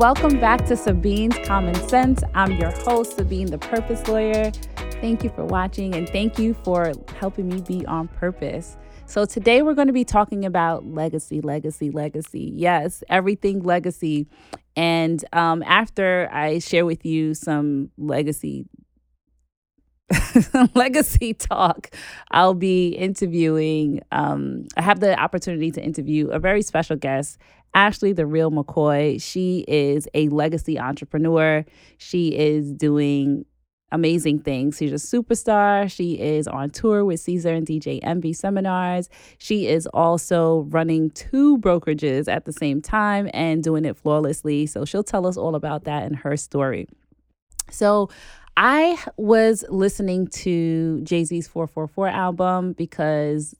Welcome back to Sabine's Common Sense. I'm your host, Sabine, the Purpose Lawyer. Thank you for watching and thank you for helping me be on purpose. So, today we're going to be talking about legacy, legacy, legacy. Yes, everything legacy. And um, after I share with you some legacy legacy talk, I'll be interviewing. Um, I have the opportunity to interview a very special guest, Ashley the Real McCoy. She is a legacy entrepreneur. She is doing amazing things. She's a superstar. She is on tour with Cesar and DJ Envy seminars. She is also running two brokerages at the same time and doing it flawlessly. So she'll tell us all about that in her story. So I was listening to Jay Z's 444 album because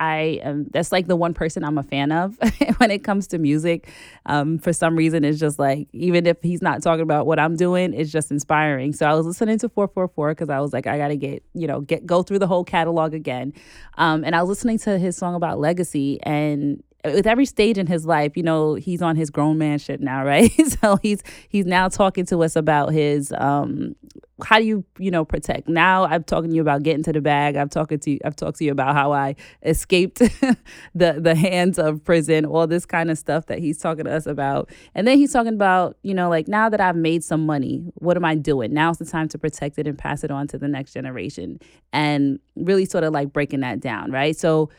I am that's like the one person I'm a fan of when it comes to music. Um, for some reason, it's just like even if he's not talking about what I'm doing, it's just inspiring. So I was listening to 444 because I was like, I gotta get you know get go through the whole catalog again. Um, and I was listening to his song about legacy and with every stage in his life, you know, he's on his grown man shit now, right? so he's he's now talking to us about his um how do you, you know, protect. Now I'm talking to you about getting to the bag. I've talking to you, I've talked to you about how I escaped the the hands of prison, all this kind of stuff that he's talking to us about. And then he's talking about, you know, like now that I've made some money, what am I doing? Now's the time to protect it and pass it on to the next generation. And really sort of like breaking that down, right? So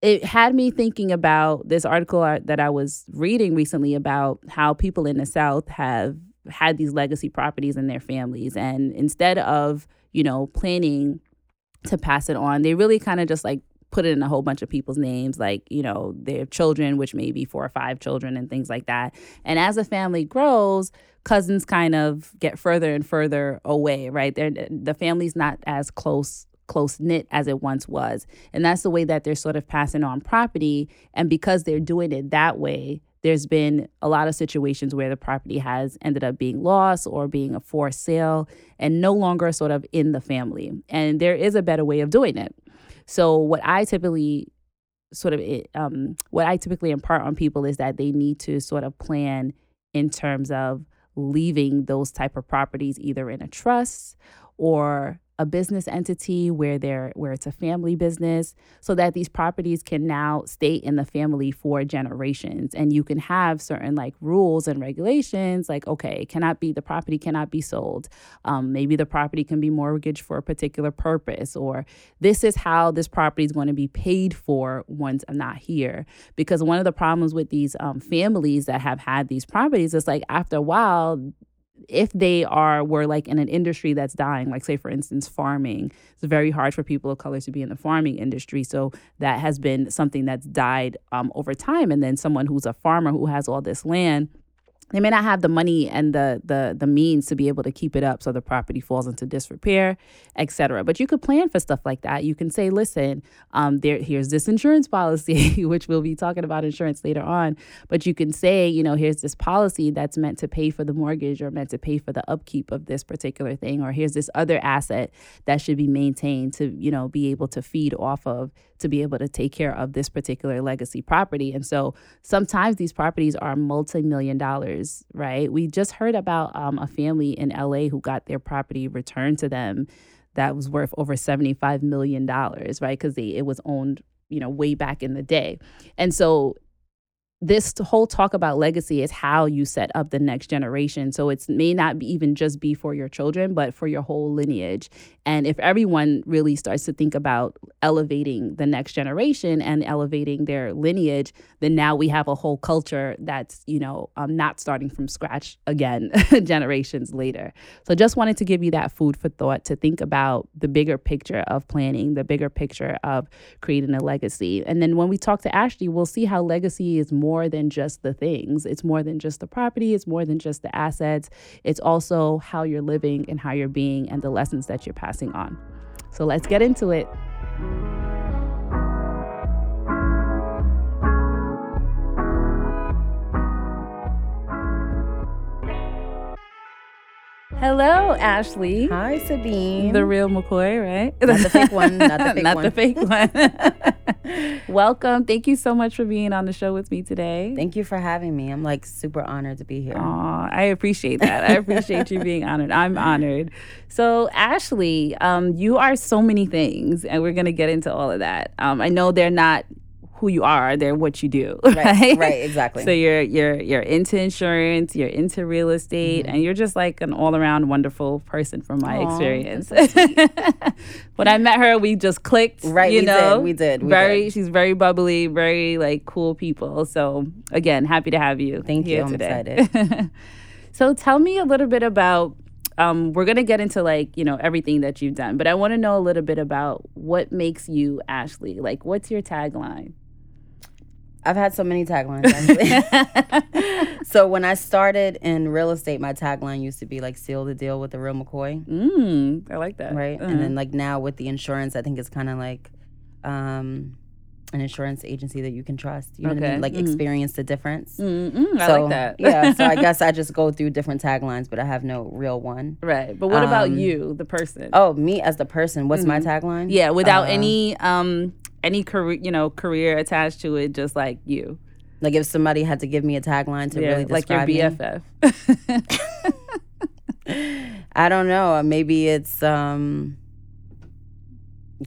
it had me thinking about this article uh, that I was reading recently about how people in the South have had these legacy properties in their families. And instead of, you know, planning to pass it on, they really kind of just like put it in a whole bunch of people's names, like, you know, their children, which may be four or five children and things like that. And as a family grows, cousins kind of get further and further away, right? They're, the family's not as close close knit as it once was. And that's the way that they're sort of passing on property. And because they're doing it that way, there's been a lot of situations where the property has ended up being lost or being a forced sale and no longer sort of in the family. And there is a better way of doing it. So, what I typically sort of um, what I typically impart on people is that they need to sort of plan in terms of leaving those type of properties either in a trust or a business entity where they're where it's a family business so that these properties can now stay in the family for generations. And you can have certain like rules and regulations like okay cannot be the property cannot be sold. Um, maybe the property can be mortgaged for a particular purpose or this is how this property is going to be paid for once i'm not here. Because one of the problems with these um, families that have had these properties is like after a while if they are were like in an industry that's dying like say for instance farming it's very hard for people of color to be in the farming industry. So that has been something that's died um, over time. And then someone who's a farmer who has all this land they may not have the money and the the the means to be able to keep it up so the property falls into disrepair etc but you could plan for stuff like that. You can say listen um, there here's this insurance policy which we'll be talking about insurance later on. But you can say you know here's this policy that's meant to pay for the mortgage or meant to pay for the upkeep of this particular thing or here's this other asset that should be maintained to you know be able to feed off of to be able to take care of this particular legacy property and so sometimes these properties are multi-million dollars right? We just heard about um, a family in LA who got their property returned to them that was worth over $75 million, right? Because it was owned, you know, way back in the day. And so this whole talk about legacy is how you set up the next generation. So it may not be even just be for your children, but for your whole lineage. And if everyone really starts to think about elevating the next generation and elevating their lineage, then now we have a whole culture that's, you know, um, not starting from scratch again generations later. So just wanted to give you that food for thought to think about the bigger picture of planning, the bigger picture of creating a legacy. And then when we talk to Ashley, we'll see how legacy is more more than just the things. It's more than just the property, it's more than just the assets. It's also how you're living and how you're being and the lessons that you're passing on. So let's get into it. Hello, Ashley. Hi, Sabine. The real McCoy, right? Not the fake one. Not the fake not one. the fake one. Welcome. Thank you so much for being on the show with me today. Thank you for having me. I'm like super honored to be here. Aw, I appreciate that. I appreciate you being honored. I'm honored. So, Ashley, um, you are so many things, and we're going to get into all of that. Um, I know they're not who you are they're what you do right right, right exactly so you're you're you're into insurance you're into real estate mm-hmm. and you're just like an all-around wonderful person from my Aww, experience so when i met her we just clicked right you we know did, we did we very did. she's very bubbly very like cool people so again happy to have you thank you today. i'm excited so tell me a little bit about um, we're gonna get into like you know everything that you've done, but I want to know a little bit about what makes you Ashley. Like, what's your tagline? I've had so many taglines so when I started in real estate, my tagline used to be like "Seal the deal with the real McCoy." Mm, I like that. Right, uh-huh. and then like now with the insurance, I think it's kind of like um, an insurance agency that you can trust. You know okay. what I mean? Like mm-hmm. experience the difference. Mm-hmm. I so, like that. yeah. So I guess I just go through different taglines, but I have no real one. Right. But what um, about you, the person? Oh, me as the person. What's mm-hmm. my tagline? Yeah, without uh, any um any career, you know, career attached to it, just like you. Like if somebody had to give me a tagline to yeah, really describe like your BFF. I don't know. Maybe it's um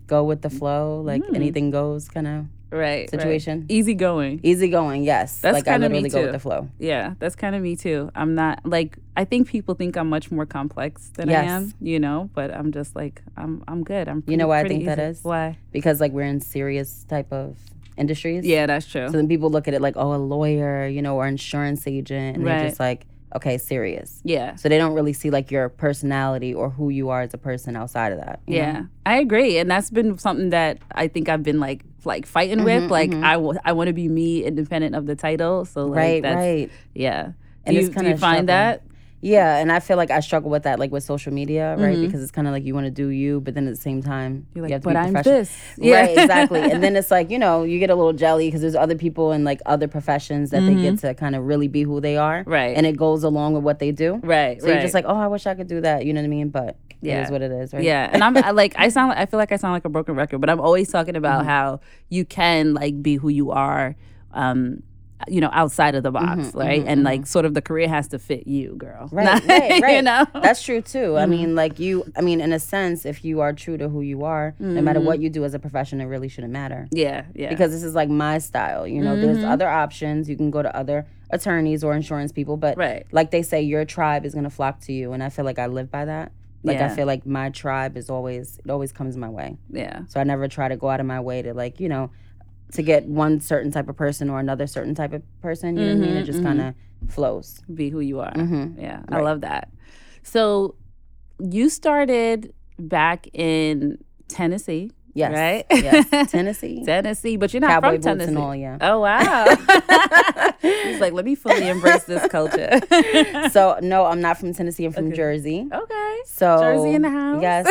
go with the flow, like mm. anything goes kind of right situation. Right. Easy going. Easy going, yes. That's like kind of me too. go with the flow. Yeah, that's kind of me too. I'm not like I think people think I'm much more complex than yes. I am, you know, but I'm just like I'm I'm good. I'm pretty, You know why I think easy. that is? Why? Because like we're in serious type of industries. Yeah, that's true. So then people look at it like, oh, a lawyer, you know, or insurance agent, and right. they're just like, okay, serious. Yeah. So they don't really see like your personality or who you are as a person outside of that. Yeah, know? I agree, and that's been something that I think I've been like like fighting mm-hmm, with. Like mm-hmm. I, w- I want to be me, independent of the title. So like, right, that's, right, yeah. And do you, do you find that? Yeah, and I feel like I struggle with that, like with social media, right? Mm-hmm. Because it's kind of like you want to do you, but then at the same time, you're like, you have to but be I'm this. Yeah. Right, exactly. and then it's like, you know, you get a little jelly because there's other people in like other professions that mm-hmm. they get to kind of really be who they are. Right. And it goes along with what they do. Right. So right. you're just like, oh, I wish I could do that. You know what I mean? But yeah. it is what it is, right? Yeah. And I'm I, like, I sound, I feel like I sound like a broken record, but I'm always talking about mm-hmm. how you can like be who you are. Um, you know, outside of the box, mm-hmm, right? Mm-hmm, and mm-hmm. like sort of the career has to fit you, girl. Right, Not, right, right. you know? That's true too. I mean, mm-hmm. like you I mean, in a sense, if you are true to who you are, no matter what mm-hmm. you do as a profession, it really shouldn't matter. Yeah, yeah. Because this is like my style. You know, there's other options. You can go to other attorneys or insurance people, but right. like they say, your tribe is gonna flock to you. And I feel like I live by that. Like yeah. I feel like my tribe is always it always comes my way. Yeah. So I never try to go out of my way to like, you know, to get one certain type of person or another certain type of person. You mm-hmm, know what I mean? It mm-hmm, just mm-hmm. kind of flows. Be who you are. Mm-hmm. Yeah, right. I love that. So you started back in Tennessee. Yes. Right? Yes. Tennessee. Tennessee, but you're not Cowboy from Tennessee. All, yeah. Oh wow. He's like, let me fully embrace this culture. so no, I'm not from Tennessee. I'm from okay. Jersey. Okay. So Jersey in the house. Yes.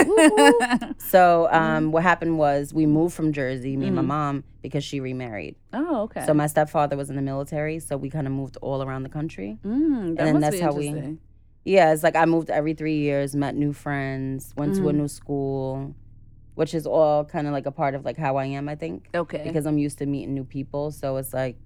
so um, mm-hmm. what happened was we moved from Jersey, me mm-hmm. and my mm-hmm. mom, because she remarried. Oh, okay. So my stepfather was in the military, so we kind of moved all around the country. Mm, that and then that's how we. Yeah, it's like I moved every three years, met new friends, went mm-hmm. to a new school which is all kind of like a part of like how I am, I think. Okay. Because I'm used to meeting new people, so it's like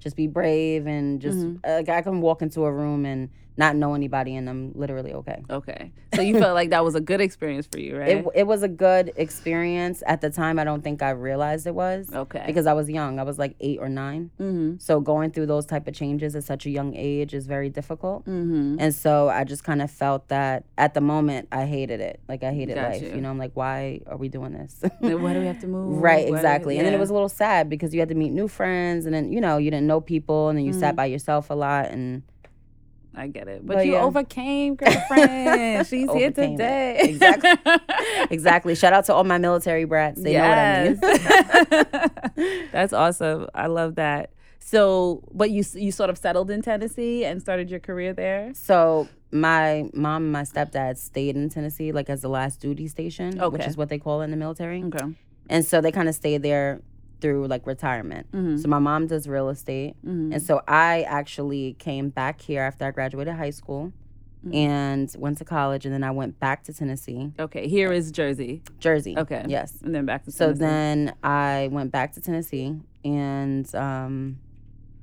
just be brave and just mm-hmm. like I can walk into a room and not know anybody and I'm literally okay. Okay. So you felt like that was a good experience for you, right? It, it was a good experience. At the time, I don't think I realized it was. Okay. Because I was young. I was like eight or 9 mm-hmm. So going through those type of changes at such a young age is very difficult. Mm-hmm. And so I just kind of felt that at the moment I hated it. Like I hated Got life. You. you. know, I'm like, why are we doing this? why do we have to move? Right, why exactly. We, yeah. And then it was a little sad because you had to meet new friends and then, you know, you didn't know people and then you mm-hmm. sat by yourself a lot and I get it. But, but you yeah. overcame, girlfriend. She's here today. It. Exactly. exactly. Shout out to all my military brats. They yes. know what I mean. That's awesome. I love that. So, but you you sort of settled in Tennessee and started your career there? So, my mom and my stepdad stayed in Tennessee like as the last duty station, okay. which is what they call it in the military. Okay. And so they kind of stayed there through like retirement. Mm-hmm. So my mom does real estate. Mm-hmm. And so I actually came back here after I graduated high school and went to college, and then I went back to Tennessee, Okay, here is Jersey. Jersey. Okay. Yes. And then back to Tennessee. So then I went back to Tennessee, and um,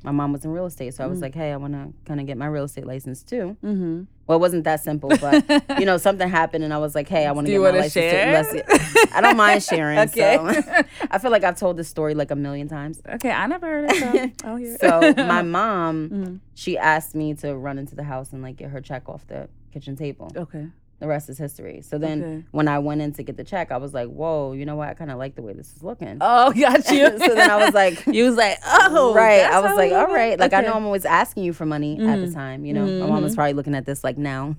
my mom was in real estate, so I was Mm. like, "Hey, I want to kind of get my real estate license too." Mm-hmm. Well, it wasn't that simple, but you know, something happened, and I was like, "Hey, I want to get my license." too." share? Unless- I don't mind sharing. Okay. So I feel like I've told this story like a million times. Okay, I never heard it. So I'll hear it. So my mom, Mhm. she asked me to run into the house and like get her check off the kitchen table. Okay. The rest is history. So then Okay. when I went in to get the check, I was like, "Whoa, you know what? I kind of like the way this is looking." Oh, got you. so then I was like, you was like, oh, right. I was like, all right. all do it? right. Like I know I'm always asking you for money at the Mhm. time. You know, my mom was Mhm. probably looking at this like now.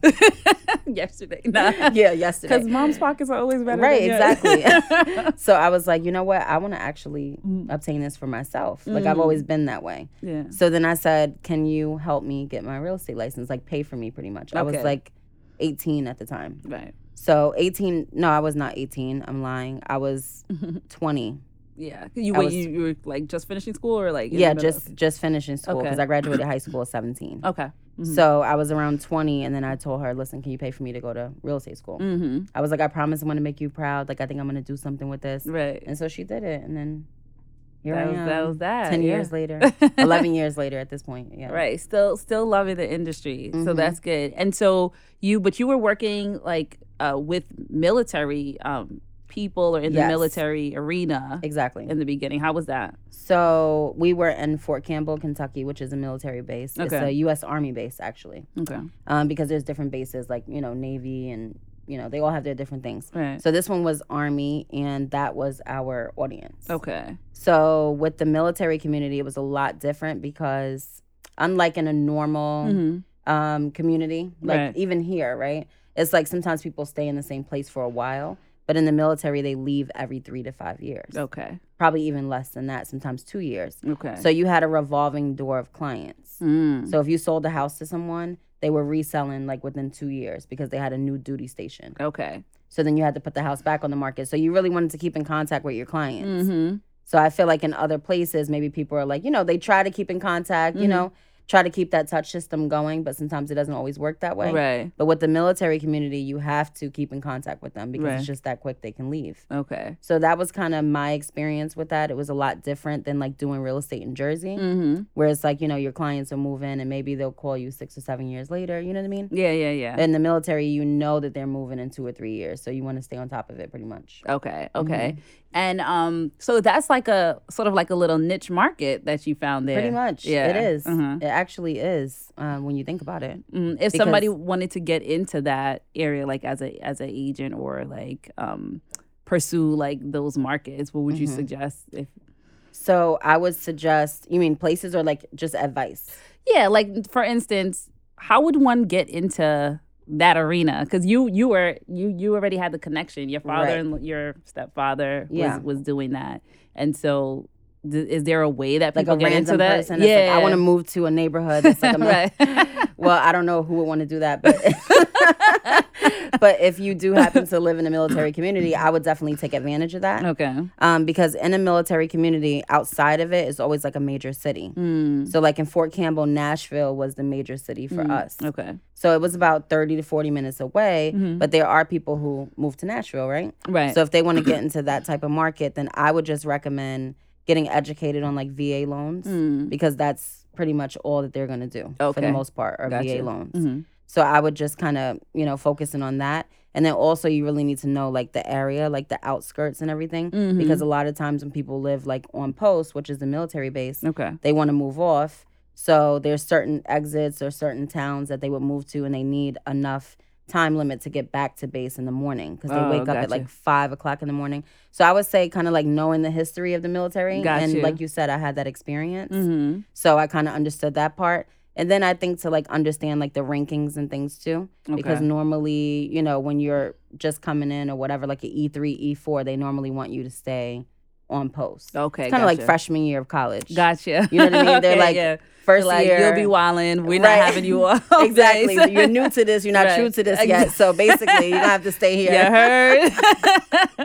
yesterday. Nah. yeah, yesterday. Because mom's pockets are always better. Right, exactly. so I was like, you know what? I want to actually Mm. obtain this for myself. Like I've Mm. always been that way. yeah. So then I said, can you help me get my real estate license? Like pay for me pretty much. I was like 18 at the time. Right. So 18, no, I was not 18. I'm lying. I was 20. Yeah. You wait, was- you, you were like just finishing school or like Yeah, just just finishing school Okay. because I graduated high school at 17. okay. Mhm. So I was around 20, and then I told her, "Listen, can you pay for me to go to real estate school?" Mhm. I was like, "I promise I'm going to make you proud. Like I think I'm going to do something with this." Right. And so she did it, and then here That was, that was that. 10 yeah. years later, 11 years later at this point. Yeah. Right. Still still loving the industry. So Mhm. that's good. And so you but you were working like uh with military um people or in the military arena Exactly. in the beginning. How was that? So we were in Fort Campbell, Kentucky, which is a military base. Okay. It's a U.S. Army base, actually, Okay. um, because there's different bases like you know Navy and you know they all have their different things. Right. So this one was Army, and that was our audience. Okay. So with the military community, it was a lot different because unlike in a normal hmm um, community, like Right. even here, right? It's like sometimes people stay in the same place for a while, but in the military, they leave every three to five years. Okay. Probably even less than that, sometimes two years. Okay. So you had a revolving door of clients. Mm. So if you sold a house to someone, they were reselling like within two years because they had a new duty station. okay. So then you had to put the house back on the market. So you really wanted to keep in contact with your clients. Mm-hmm. So I feel like in other places, maybe people are like, you know, they try to keep in contact, you Mhm. know, try to keep that touch system going, but sometimes it doesn't always work that way. Right. But with the military community, you have to keep in contact with them because Right. it's just that quick they can leave. Okay. So that was kind of my experience with that. It was a lot different than like doing real estate in Jersey, Mm-hmm. where it's like, you know, your clients will move in and maybe they'll call you six or seven years later. You know what I mean? Yeah, yeah, yeah. In the military, you know that they're moving in two or three years. So you want to stay on top of it pretty much. Okay, okay. Mm-hmm. And um so that's like a sort of like a little niche market that you found there. Pretty much. Yeah. It is. Mhm. It actually is um, when you think about it. Mm, if somebody wanted to get into that area like as a as an agent or like um pursue like those markets, what would you Mhm. suggest if So I would suggest, you mean places or like just advice? Yeah, like for instance, how would one get into that arena? Because you you were you you already had the connection. Your father Right. and your stepfather was Yeah. was doing that, and so th- is there a way that Like people a get into random that? person that's like, I want to move to a neighborhood that's like right. well, I don't know who would want to do that, but but if you do happen to live in a military community, I would definitely take advantage of that. okay. Um, because in a military community, outside of it is always like a major city. Mm. So like in Fort Campbell, Nashville was the major city for Mm. us. Okay. So it was about 30 to 40 minutes away, Mhm. but there are people who move to Nashville, right? Right. So if they want to get into that type of market, then I would just recommend getting educated on like VA loans Mm. because that's pretty much all that they're going to do for the most part are Gotcha. VA loans. Mhm. So I would just kind of, you know, focusing on that. And then also you really need to know like the area, like the outskirts and everything Mhm. because a lot of times when people live like on post, which is the military base, Okay. they want to move off. So there's certain exits or certain towns that they would move to, and they need enough time limit to get back to base in the morning because they Oh, wake up at like five o'clock in the morning. So I would say kind of like knowing the history of the military, and like you said, I had that experience, Mm-hmm. so I kind of understood that part. And then I think to like understand like the rankings and things too, because normally you know when you're just coming in or whatever, like an E three, E four, they normally want you to stay on post. Okay. Kind of like freshman year of college. Gotcha. You know what I mean? They're like, yeah. First like year, you'll be wilding. We're Right. not having you all. exactly. You're new to this. You're not Right. true to this yet. So basically, gonna have to stay here. You heard?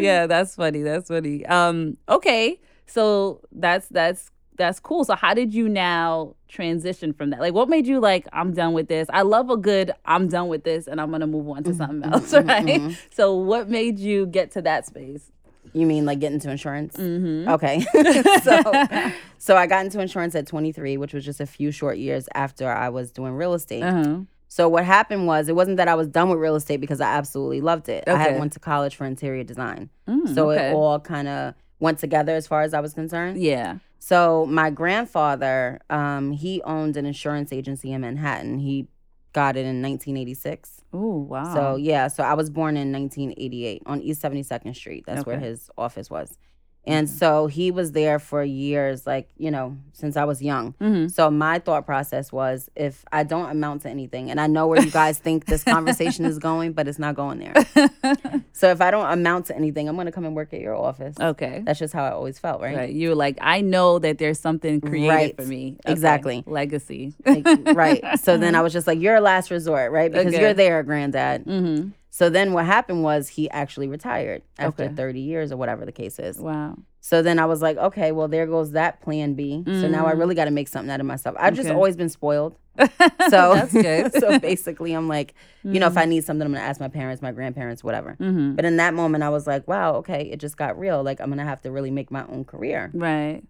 yeah, that's funny. That's funny. Um, okay. So that's that's that's cool. So how did you now transition from that? Like what made you like I'm done with this? I love a good I'm done with this and I'm going to move on to Mm-hmm. something else, right? So what made you get to that space? You mean like get into insurance? Mm-hmm. Okay. so, so I got into insurance at 23, which was just a few short years after I was doing real estate. Uh-huh. So what happened was it wasn't that I was done with real estate because I absolutely loved it. I had went to college for interior design. Mm, so okay. it all kind of went together as far as I was concerned. Yeah. So my grandfather, um, he owned an insurance agency in Manhattan. He got it in 1986. Oh, wow. So yeah, so I was born in 1988 on East 72nd Street. That's where his office was. And so he was there for years, like, you know, since I was young. Mhm. So my thought process was if I don't amount to anything, and I know where you guys think this conversation is going, but it's not going there. so if I don't amount to anything, I'm going to come and work at your office. okay. That's just how I always felt, right? Right. You were like, I know that there's something created Right. for me. Okay. Exactly. Legacy. Like, right. So then I was just like, you're a last resort, right? Because Okay. you're there, granddad. mm-hmm. So then what happened was he actually retired after Okay. 30 years or whatever the case is. Wow. So then I was like, okay, well, there goes that plan B. So now I really got to make something out of myself. I've just Mm. Always been spoiled. So That's good. so basically, I'm like, you know, if I need something, I'm going to ask my parents, my grandparents, whatever. Mm-hmm. But in that moment, I was like, wow, okay, it just got real. Like, I'm going to have to really make my own career. Right.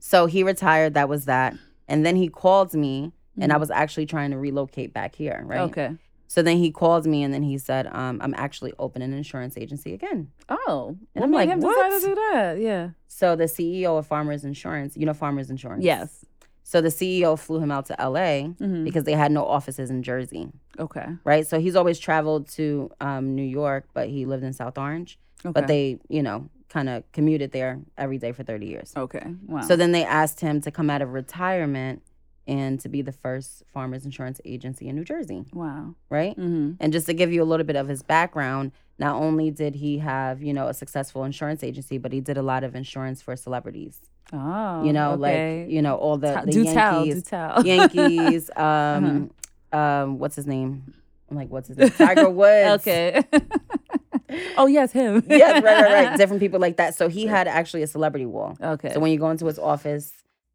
So he retired. That was that. And then he called me, and I was actually trying to relocate back here, right? Mm-hmm. Okay. So then he called me, and then he said, um, I'm actually opening an insurance agency again. Oh. And I'm like, him what? decide to do that? Yeah. So the CEO of Farmers Insurance, you know Farmers Insurance? Yes. So the CEO flew him out to LA Mhm. because they had no offices in Jersey, Okay. right? So he's always traveled to um, New York, but he lived in South Orange. Okay. But they, you know, kind of commuted there every day for 30 years. Okay. Wow. So then they asked him to come out of retirement and to be the first farmers insurance agency in New Jersey, wow. right? Mm-hmm. And just to give you a little bit of his background, not only did he have, you know, a successful insurance agency, but he did a lot of insurance for celebrities. Oh. You know, okay. like, you know, all the, the do tell. Do Yankees, tell. Yankees, um, um, what's his name? I'm like, what's his name? Tiger Woods. okay. oh yes, him. yes, right, right, right. Different people like that. So he had actually a celebrity wall. Okay. So when you go into his office,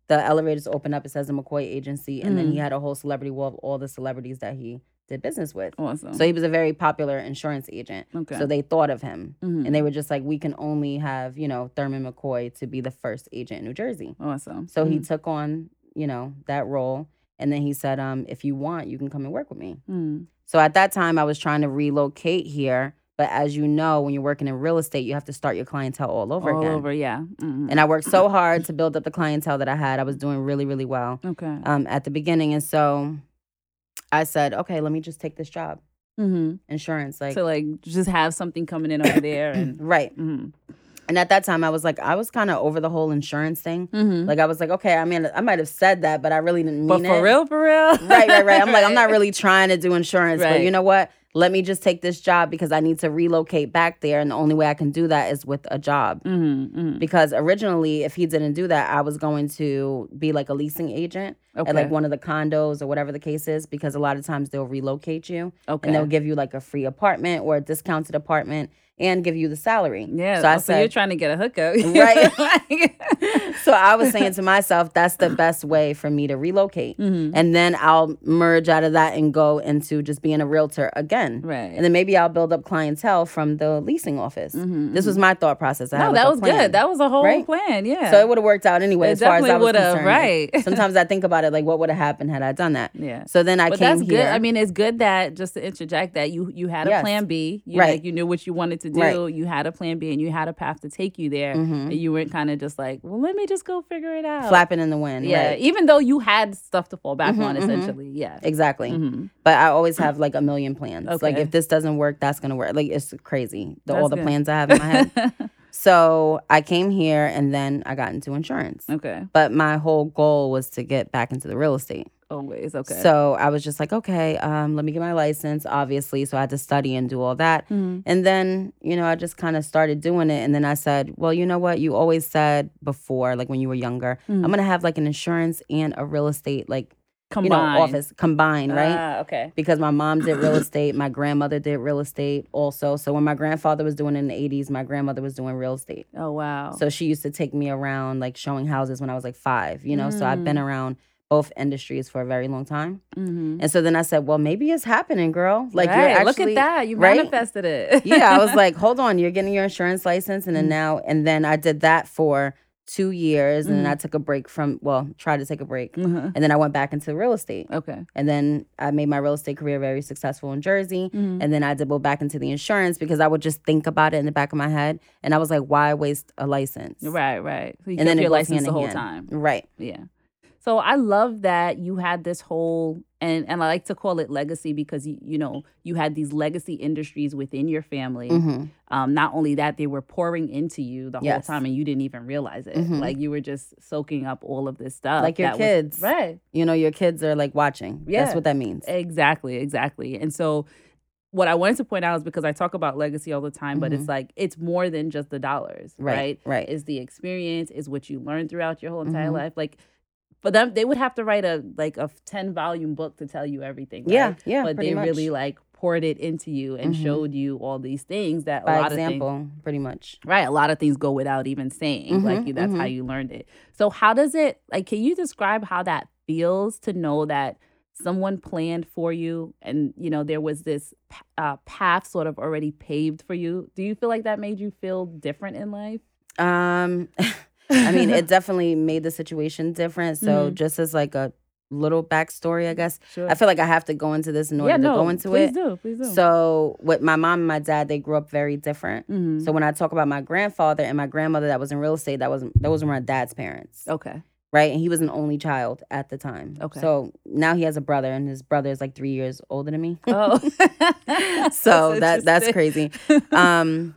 the elevators open up. It says the McCoy Agency, and then he Mhm. had a whole celebrity wall of all the celebrities that he did business with. awesome. So he was a very popular insurance agent. okay. So they thought of him, Mhm. and they were just like, we can only have you know Thurman McCoy to be the first agent in New Jersey. awesome. So he Mhm. took on you know that role, and then he said, um, if you want, you can come and work with me. Mm. So at that time, I was trying to relocate here. But as you know, when you're working in real estate, you have to start your clientele all over all again. All over. Yeah. Mhm. And I worked so hard to build up the clientele that I had. I was doing really, really well okay. um, at the beginning. And so I said, okay, let me just take this job, mm-hmm. insurance. Like, to like just have something coming in over there and. right. Mm-hmm. And at that time, I was like, I was kind of over the whole insurance thing. Mm-hmm. Like, I was like, okay, I mean, I might have said that, but I really didn't mean it. But for it. real, for real. right, right, right. I'm like, I'm not really trying to do insurance, but you know what? Let me just take this job because I need to relocate back there. And the only way I can do that is with a job. Mm-hmm. mm-hmm. Because originally, if he didn't do that, I was going to be like a leasing agent Okay. at like one of the condos or whatever the case is. Because a lot of times they'll relocate you okay. and they'll give you like a free apartment or a discounted apartment and give you the salary. yeah. So I oh, so you're trying to get a hookup, Right. so I was saying to myself, that's the best way for me to relocate. Mhm. And then I'll merge out of that and go into just being a realtor again. Right. And then maybe I'll build up clientele from the leasing office. Mhm, This was my thought process. I no, that was plan. good. That was a whole Right? plan. Yeah. So it would have worked out anyway, It as far as I was concerned. right. Sometimes I think about it, like what would have happened had I done that. yeah. So then I But came that's good. I mean, it's good that just to interject that you you had a Yes. plan B. You Right. like you knew what you wanted to do. Right. You had a plan B, and you had a path to take you there. Mhm. And you weren't kind of just like, well, let me just go figure it out. flapping in the wind. Yeah. right. Even though you had stuff to fall back Mhm, on, mhm. essentially. Yeah. Exactly. Mhm. But I always have like a million plans. Okay. Like if this doesn't work, that's gonna work. Like it's crazy. The, all the good. plans I have in my head. so I came here and then I got into insurance. okay. But my whole goal was to get back into the real estate. Always. Okay. So I was just like, okay, um, let me get my license, obviously. So I had to study and do all that. Mhm. And then, you know, I just kind of started doing it. And then I said, well, you know what? You always said before, like when you were younger, Mhm. I'm going to have like an insurance and a real estate like Combined. you know office combined, right? Ah, okay. because my mom did real estate, my grandmother did real estate also. So when my grandfather was doing it in the 80s, my grandmother was doing real estate. Oh wow. So she used to take me around like showing houses when I was like 5, you know. So I've Mm. been around both industries for a very long time. Mhm. And so then I said, "Well, maybe it's happening, girl. Like you're actually look at that. You right? manifested it. yeah, I was like, hold on, you're getting your insurance license, and then Mm. now, and then I did that for two years, and then. I took a break from, well, tried to take a break, Mhm. and then I went back into real estate, Okay. and then I made my real estate career very successful in Jersey, Mhm. and then I dabbled back into the insurance because I would just think about it in the back of my head, and I was like, why waste a license? Right, right. So you And then your license the whole hand. time. Right. Yeah. So I love that you had this whole and and I like to call it legacy because you you know you had these legacy industries within your family. hmm Um, not only that, they were pouring into you the whole time, and you didn't even realize it. Mhm. Like you were just soaking up all of this stuff, Like your that was- kids. right? You know, your kids are like watching. Yeah. That's what that means. Exactly, exactly. And so what I wanted to point out is because I talk about legacy all the time, but it's like it's more than just the dollars, Mm-hmm. Right, right? right. Is the experience, is what you learn throughout your whole entire Mhm. life. Like for them, they would have to write a like a ten volume book to tell you everything. Right? Yeah, yeah, But they really like poured it into you and Mhm. showed you all these things that a By lot of example, things pretty much. Right. A lot of things go without even saying. like Mhm, you, that's how mhm. you learned it. So how does it like can you describe how that feels to know that someone planned for you and you know there was this uh, path sort of already paved for you? Do you feel like that made you feel different in life? Um, I mean, it definitely made the situation different. So Mhm. just as like a little backstory, I guess. Sure. I feel like I have to go into this in order yeah, to no, go into please it. do, please do. So with my mom and my dad, they grew up very different. Mhm. So when I talk about my grandfather and my grandmother that was in real estate, that wasn't those were my dad's parents. okay. Right. And he was an only child at the time. Okay. So now he has a brother and his brother is like three years older than me. Oh. so that that's crazy. Um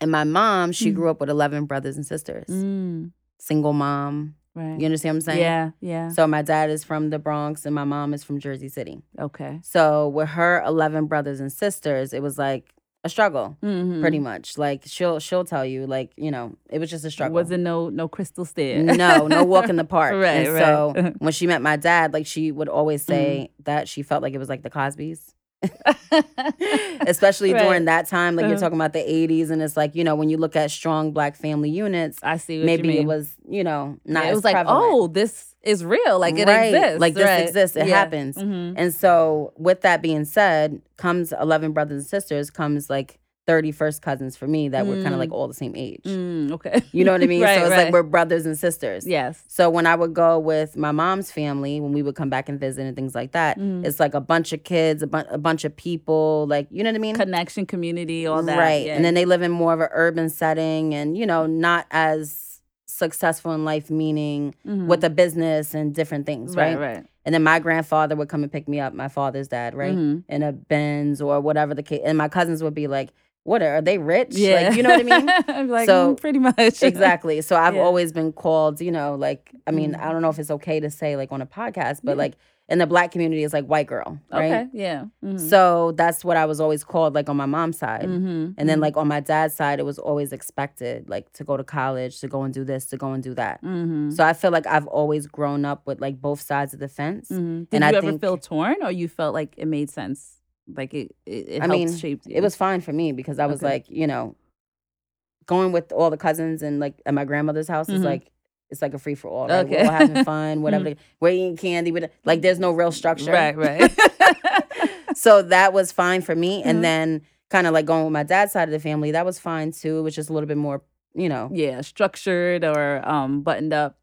and my mom, she Mhm. grew up with eleven brothers and sisters. Mm, Single mom. right. You understand what I'm saying? Yeah, yeah. So my dad is from the Bronx and my mom is from Jersey City. Okay. So with her 11 brothers and sisters, it was like a struggle Mhm. pretty much. Like she'll she'll tell you like, you know, it was just a struggle. Wasn't no no crystal stair. no, no walk in the park. Right, and right. so when she met my dad, like she would always say Mm. that she felt like it was like the Cosbys. Especially Right. during that time, like you're Uh-huh. talking about the 80s, and it's like, you know, when you look at strong black family units, I see maybe it was, you know, not Yeah, it as was like, prevalent. oh, this is real. Like it Right. exists. Like, this right. exists. It happens. Mhm. And so, with that being said, comes 11 brothers and sisters, comes like 30 first cousins for me that were kind Mm. of like all the same age. Mm, okay. You know what I mean? right, so, it's right. like we're brothers and sisters. yes. So, when I would go with my mom's family, when we would come back and visit and things like that, Mm. it's like a bunch of kids, a, bu- a bunch of people, like, you know what I mean? Connection, community, all that. Right. Yeah. And then they live in more of an urban setting and, you know, not as successful in life, meaning Mhm. with a business and different things, right? right, right. And then my grandfather would come and pick me up, my father's dad, right? Mhm. In a Benz or whatever the case. And my cousins would be like, what are, they rich? Yeah. Like, you know what I mean? I'm like, So- mm, pretty much. exactly. So I've Yeah. always been called, you know, like, I mean, Mhm. I don't know if it's okay to say like on a podcast, but Yeah. like in the black community, it's like white girl, right? Okay. Yeah. Mhm. So that's what I was always called, like on my mom's side. Mhm. And then like on my dad's side, it was always expected, like to go to college, to go and do this, to go and do that. Mhm. So I feel like I've always grown up with like both sides of the fence. Mhm. Did and you I ever think- feel torn, or you felt like it made sense? Like it, it, it I helped mean, shape you. It was fine for me because I was Okay. like, you know, going with all the cousins and like at my grandmother's house is Mhm. like it's like a free for all. Right? Okay. We're all having fun, whatever. the- We're eating candy. With like, there's no real structure. right, right. So that was fine for me. Mhm. And then kind of like going with my dad's side of the family, that was fine too. It was just a little bit more, you know, yeah, structured or um buttoned up.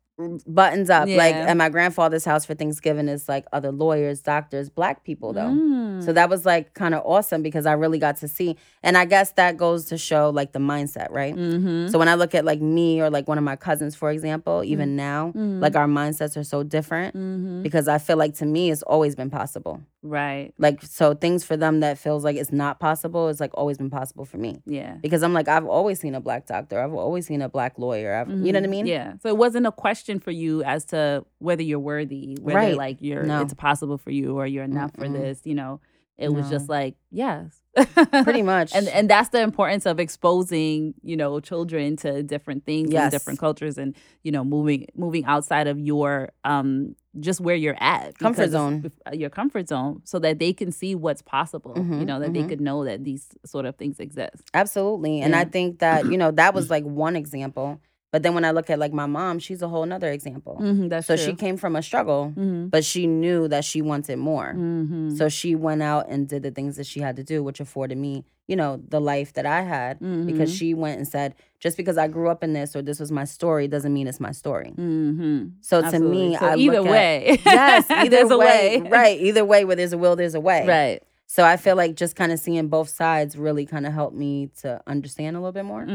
Buttons up. Like at my grandfather's house for Thanksgiving is like other lawyers, doctors, black people though. Mm. So that was like kind of awesome because I really got to see. And I guess that goes to show like the mindset, right? Mhm. So when I look at like me or like one of my cousins, for example, even now, Mhm. like our mindsets are so different Mhm. because I feel like to me it's always been possible. Right. Like so things for them that feels like it's not possible is like always been possible for me. Yeah. Because I'm like I've always seen a black doctor. I've always seen a black lawyer. I've, You know what I mean? Yeah. So it wasn't a question for you as to whether you're worthy, whether Right. like you're No. it's possible for you or you're enough for Mm-mm. this, you know. It was just like, yes. Pretty much. and and that's the importance of exposing, you know, children to different things Yes. and different cultures and, you know, moving moving outside of your um just where you're at. Comfort zone. uh, Your comfort zone so that they can see what's possible. you Mhm, know, that they mhm. could know that these sort of things exist. Absolutely. And Yeah. I think that, you know, that was like one example. But then when I look at like my mom, she's a whole nother example. Mhm, that's so true. she came from a struggle, Mhm, but she knew that she wanted more. mhm, So she went out and did the things that she had to do, which afforded me, you know, the life that I had. Because mhm, she went and said, just because I grew up in this or this was my story doesn't mean it's my story. mhm. So to me, So I either look at- way, yes, either way, way, right? Either way, where there's a will, there's a way. right. So I feel like just kind of seeing both sides really kind of helped me to understand a little bit more.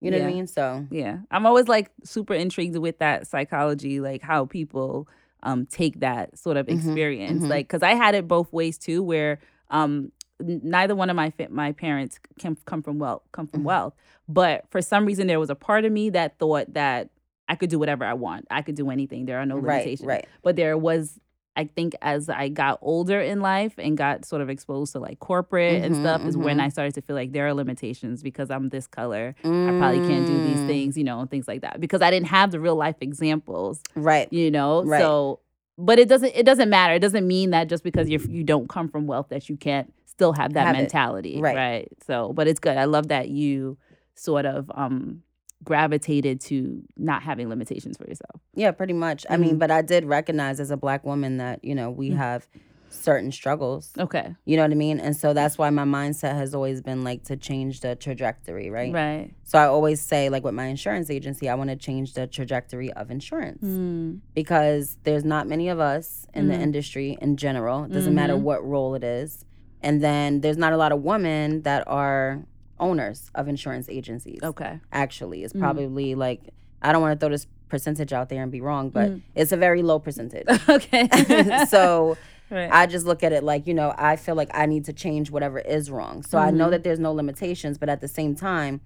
You know what I mean? So Yeah, I'm always like super intrigued with that psychology, like how people um take that sort of Mhm, experience, mhm. like because I had it both ways too, where um neither one of my my parents can come from wealth, come from Mhm. wealth, but for some reason there was a part of me that thought that I could do whatever I want, I could do anything, there are no right, limitations, right. but there was I think as I got older in life and got sort of exposed to like corporate and Mhm, stuff is when mhm. I started to feel like there are limitations because I'm this color. I probably can't do these Mm, things, you know, and things like that because I didn't have the real life examples, Right. you know. Right. So, but it doesn't it doesn't matter. It doesn't mean that just because you you don't come from wealth that you can't still have that Have mentality, Right. right? So, but it's good. I love that you sort of um gravitated to not having limitations for yourself. Yeah, pretty much. I mean, Mhm. but I did recognize as a black woman that, you know, we Mm. have certain struggles. Okay. You know what I mean? And so that's why my mindset has always been like to change the trajectory, right? Right. So I always say, like with my insurance agency, I want to change the trajectory of insurance Mm. because there's not many of us in the Mhm. industry in general. It doesn't matter Mhm. what role it is. And then there's not a lot of women that are owners of insurance agencies. Okay. Actually, it's Mhm. probably like, I don't want to throw this percentage out there and be wrong, but Mhm. it's a very low percentage. okay. so right. I just look at it like, you know, I feel like I need to change whatever is wrong. So I know Mhm. that there's no limitations, but at the same time,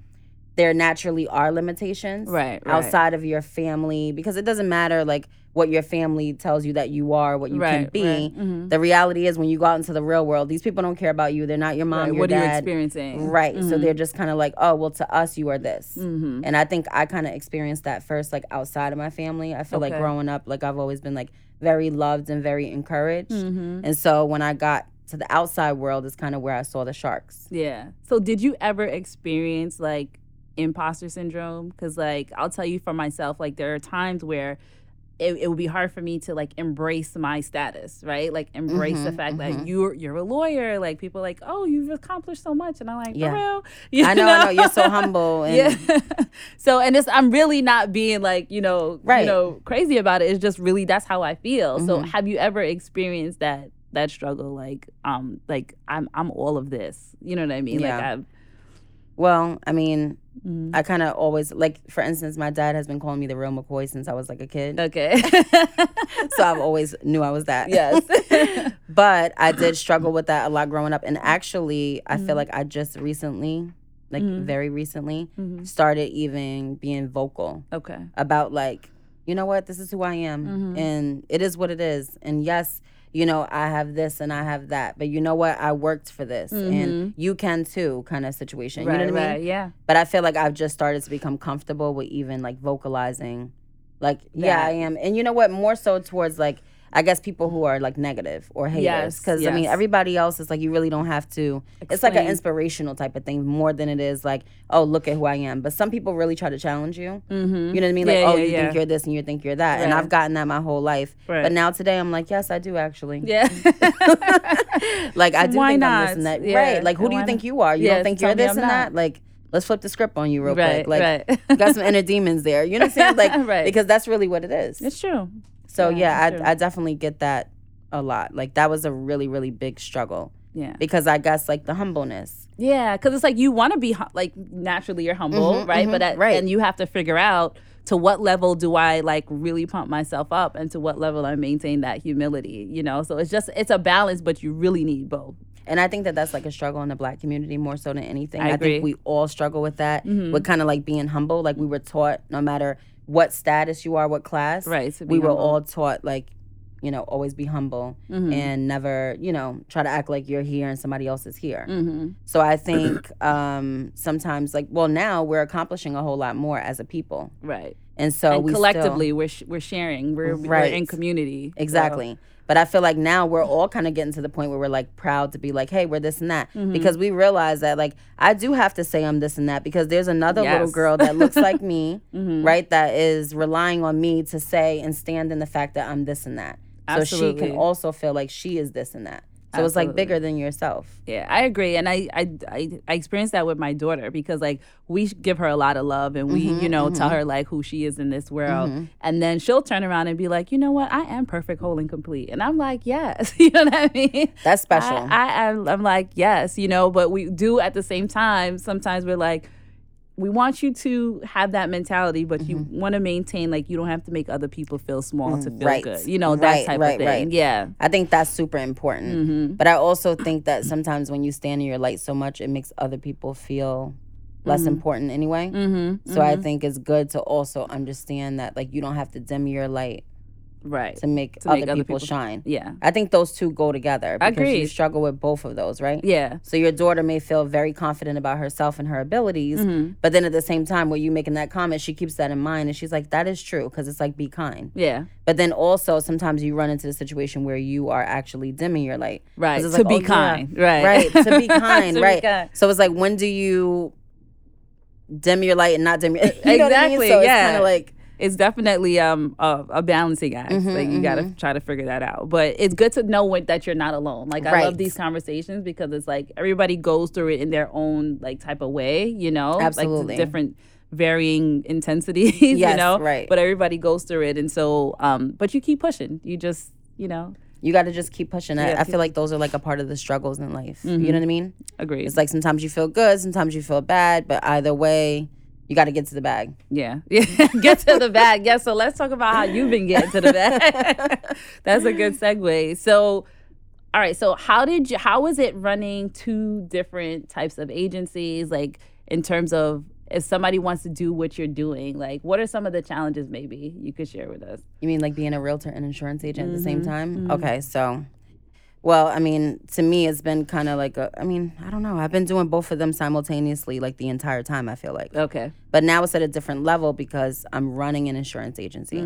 there naturally are limitations right. right. outside of your family because it doesn't matter like what your family tells you that you are, what you right, can be. Right. Mhm. The reality is when you go out into the real world, these people don't care about you. They're not your mom, Right. your What are you experiencing? Right. So Mhm. they're just kind of like, oh, well, to us, you are this. Mhm. And I think I kind of experienced that first, like outside of my family. I feel like growing up, like I've always been like very loved and very encouraged. Mhm. And so when I got to the outside world, is kind of where I saw the sharks. Yeah. So did you ever experience like imposter syndrome? Because like I'll tell you for myself, like there are times where it, it would be hard for me to like embrace my status, right? Like embrace the Mhm, fact that mhm. you're you're a lawyer. Like people are like, oh, you've accomplished so much, and I'm like, Yeah. for real? You I know, I know. You're so humble. And yeah. so and it's I'm really not being like you know Right. you know crazy about it. It's just really that's how I feel. So Mhm. have you ever experienced that that struggle? Like um like I'm I'm all of this. You know what I mean? Like Yeah. I've. Well, I mean, mm, I kind of always like, for instance, my dad has been calling me the real McCoy since I was like a kid. Okay. so I've always knew I was that. yes. but I did struggle with that a lot growing up, and actually, I Mhm. feel like I just recently, like Mhm. very recently, Mhm. started even being vocal Okay. about like, you know what, this is who I am, Mhm. and it is what it is, and yes. You know, I have this and I have that, but you know what? I worked for this, and Mhm. you can too, kind of situation. Right. you know what I mean? Yeah. but I feel like I've just started to become comfortable with even like vocalizing, like yeah, I am, and you know what? More so towards like I guess people who are like negative or haters, Yes, because I mean everybody else is like you really don't have to. It's like an inspirational type of thing more than it is like oh look at who I am. But some people really try to challenge you. Mm-hmm. You know what I mean? Like Yeah, oh yeah, you yeah. think you're this and you think you're that, and I've gotten that my whole life. Right. But now today I'm like yes I do actually. Yeah. like I do Why think not? I'm this and that. Right? Like who do you think you are? You Yeah, don't think you're this and that? Like let's flip the script on you real right. quick. Like right. got some inner demons there. You know what I'm saying? Like Right. because that's really what it is. it's true. So yeah, yeah. I I definitely get that a lot. Like that was a really really big struggle Yeah. because I guess like the humbleness. Yeah, because it's like you want to be like naturally you're humble, Mhm, right? mhm, But at, right. and you have to figure out to what level do I like really pump myself up, and to what level I maintain that humility. You know, so it's just it's a balance, but you really need both. And I think that that's like a struggle in the black community more so than anything. I agree. think we all struggle with that. Mhm. With kind of like being humble. Like we were taught no matter what status you are, what class. Right. We were all taught like, you know, always be humble Mm-hmm. and never, you know, try to act like you're here and somebody else is here. Mm-hmm. So I think um, sometimes, like, well, now we're accomplishing a whole lot more as a people, Right. and so and we still- collectively, we're sh- we're sharing. We're we're in community. so- Exactly. But I feel like now we're all kind of getting to the point where we're like proud to be like, hey, we're this and that. Mm-hmm. Because we realize that like I do have to say I'm this and that because there's another little Yes. Mm-hmm. girl that looks like me, right? That is relying on me to say and stand in the fact that I'm this and that. So she can also feel like she is this and that. So it's like bigger than yourself. Yeah, I agree, and I, I I I experienced that with my daughter because like we give her a lot of love, and we Mm-hmm, you know tell her like who she is in this world, and then she'll turn around and be like, you know what, I am perfect, whole, and complete, and I'm like, yes, you know what I mean. That's special. I, I am. I'm like, yes, you know, but we do at the same time. Sometimes we're like, we want you to have that mentality, but you Mm-hmm. want to maintain like you don't have to make other people feel small to feel Mm, Right. good. You know that Right, type right, of thing. Yeah. I think that's super important. Mm-hmm. But I also think that sometimes when you stand in your light so much, it makes other people feel less important anyway. Mm-hmm. So I think it's good to also understand that like you don't have to dim your light right. to make, To other, make other people, people- shine. Yeah. I think those two go together because you struggle with both of those, right? Yeah. So your daughter may feel very confident about herself and her abilities, Mm-hmm. but then at the same time, where you making that comment, she keeps that in mind, and she's like, "That is true," because it's like be kind. Yeah. But then also sometimes you run into the situation where you are actually dimming your light Right. To like, be oh, yeah. kind. Right. right? To be kind, To be right? kind. So it's like when do you dim your light and not dim your? You know what I mean? Exactly, So it's yeah. kind of like It's definitely um a, a balancing act. Mm-hmm, like you gotta try to figure that out. But it's good to know when, that you're not alone. Like I Right. love these conversations because it's like everybody goes through it in their own like type of way. You know, Absolutely. like different varying intensities. you know, right. But everybody goes through it, and so um, but you keep pushing. You just you know you got to just keep pushing. I, Yeah, I feel like those are like a part of the struggles in life. Mm-hmm. You know what I mean? agree. It's like sometimes you feel good, sometimes you feel bad, but either way, you got to get to the bag. Yeah. Yeah. Get to the bag. Yeah. So let's talk about how you've been getting to the bag. That's a good segue. So, all right. So, how did you, how was it running two different types of agencies? Like, in terms of if somebody wants to do what you're doing, like, what are some of the challenges maybe you could share with us? You mean like being a realtor and insurance agent at the same Mm-hmm, time? Okay, so, well, I mean, to me, it's been kind of like a, I mean, I don't know. I've been doing both of them simultaneously like the entire time, I feel like. Okay. But now it's at a different level because I'm running an insurance agency.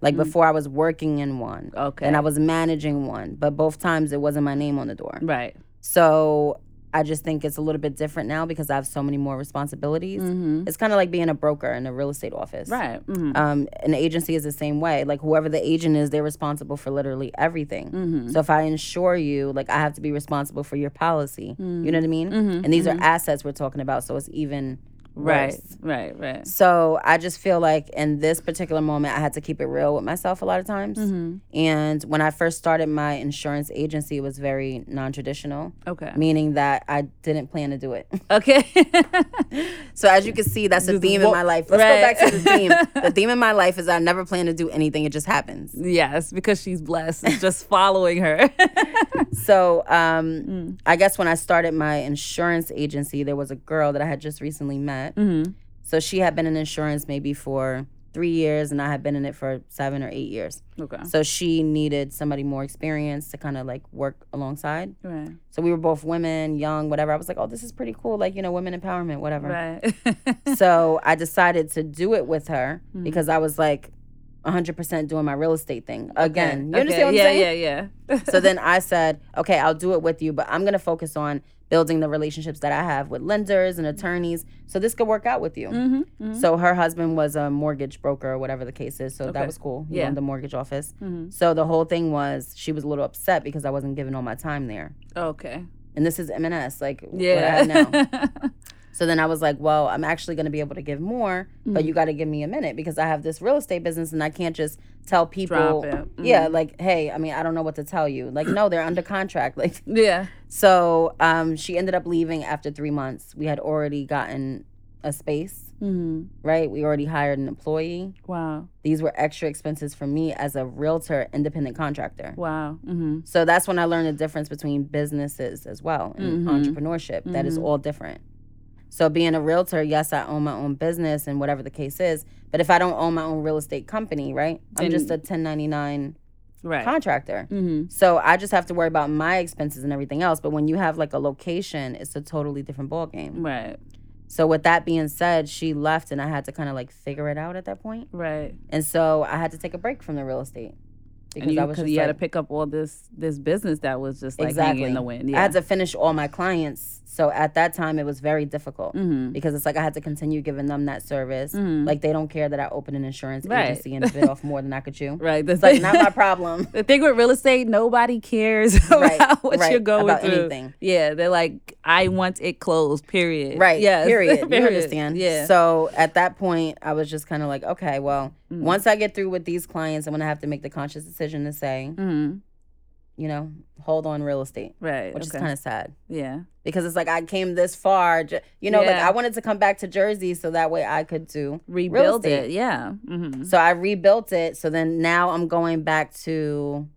Like before, I was working in one. Mm-hmm. Okay. And I was managing one, but both times it wasn't my name on the door. Right. So I just think it's a little bit different now because I have so many more responsibilities. It's kind of like being a broker in a real estate office. Mm-hmm. Right. hmm Um, an agency is the same way. Like whoever the agent is, they're responsible for literally everything. Mm-hmm. So if I insure you, like I have to be responsible for your policy. Mm-hmm. You know what I mean? And these are assets we're talking about, so it's even. Worse. Right. Right. So I just feel like in this particular moment, I had to keep it real with myself a lot of times. Mm-hmm. And when I first started my insurance agency, it was very non-traditional, Okay. meaning that I didn't plan to do it. Okay. So as you can see, that's a theme in my life. Let's right. go back to the theme. the theme in my life is I never plan to do anything; it just happens. yes, because she's blessed. It's just following her. So um, Mm. I guess when I started my insurance agency, there was a girl that I had just recently met. Mm-hmm. So she had been in insurance maybe for three years, and I had been in it for seven or eight years. okay. So she needed somebody more experienced to kind of like work alongside. Right. So we were both women, young, whatever. I was like, oh, this is pretty cool. Like, you know, women empowerment, whatever. Right. so I decided to do it with her Mm. because I was like 100% doing my real estate thing again. You Okay. what I'm yeah, saying? Yeah, yeah, so then I said, okay, I'll do it with you, but I'm going to focus on building the relationships that I have with lenders and attorneys so this could work out with you. Mm-hmm, So her husband was a mortgage broker or whatever the case is. So Okay. that was cool. He Yeah. owned the mortgage office. Mhm. So the whole thing was she was a little upset because I wasn't giving all my time there. Okay. And this is M&S, like what I Yeah. have now. So then I was like, well, I'm actually going to be able to give more, Mm. but you got to give me a minute because I have this real estate business and I can't just tell people. Mm-hmm. yeah, like, hey, I mean, I don't know what to tell you. Like, no, they're under contract. Like, yeah. so um, she ended up leaving after three months. We had already gotten a space, Mm-hmm. right? We already hired an employee. Wow. These were extra expenses for me as a realtor, independent contractor. Wow. Mm-hmm. So that's when I learned the difference between businesses as well and Mhm. entrepreneurship. That is all different. So being a realtor, yes, I own my own business and whatever the case is. But if I don't own my own real estate company, right? I'm just a 1099 Right. contractor. Mm-hmm. So I just have to worry about my expenses and everything else. But when you have like a location, it's a totally different ballgame. Right. So with that being said, she left and I had to kind of like figure it out at that point. Right. And so I had to take a break from the real estate. And you, I was just you had to pick up all this this business that was just like exactly hanging in the wind. Yeah. I had to finish all my clients. So at that time it was very difficult. mm-hmm. Because it's like I had to continue giving them that service. Mhm. Like they don't care that I open an insurance Right. agency and bit off more than I could chew. Right. The It's like not my problem. the thing with real estate, nobody cares about Right, what right, you're going about through. anything. Yeah, they're like, I want it closed. Period. Right. Yeah. Period. You understand? Yeah. So at that point, I was just kind of like, okay, well, Mm. once I get through with these clients, I'm gonna have to make the conscious decision to say, hmm you know, hold on real estate, Right. which okay. is kind of sad yeah. because it's like I came this far. You know, like I wanted to come back to Jersey so that way I could do Rebuild it. Yeah. Mm-hmm. So I rebuilt it. So then now I'm going back to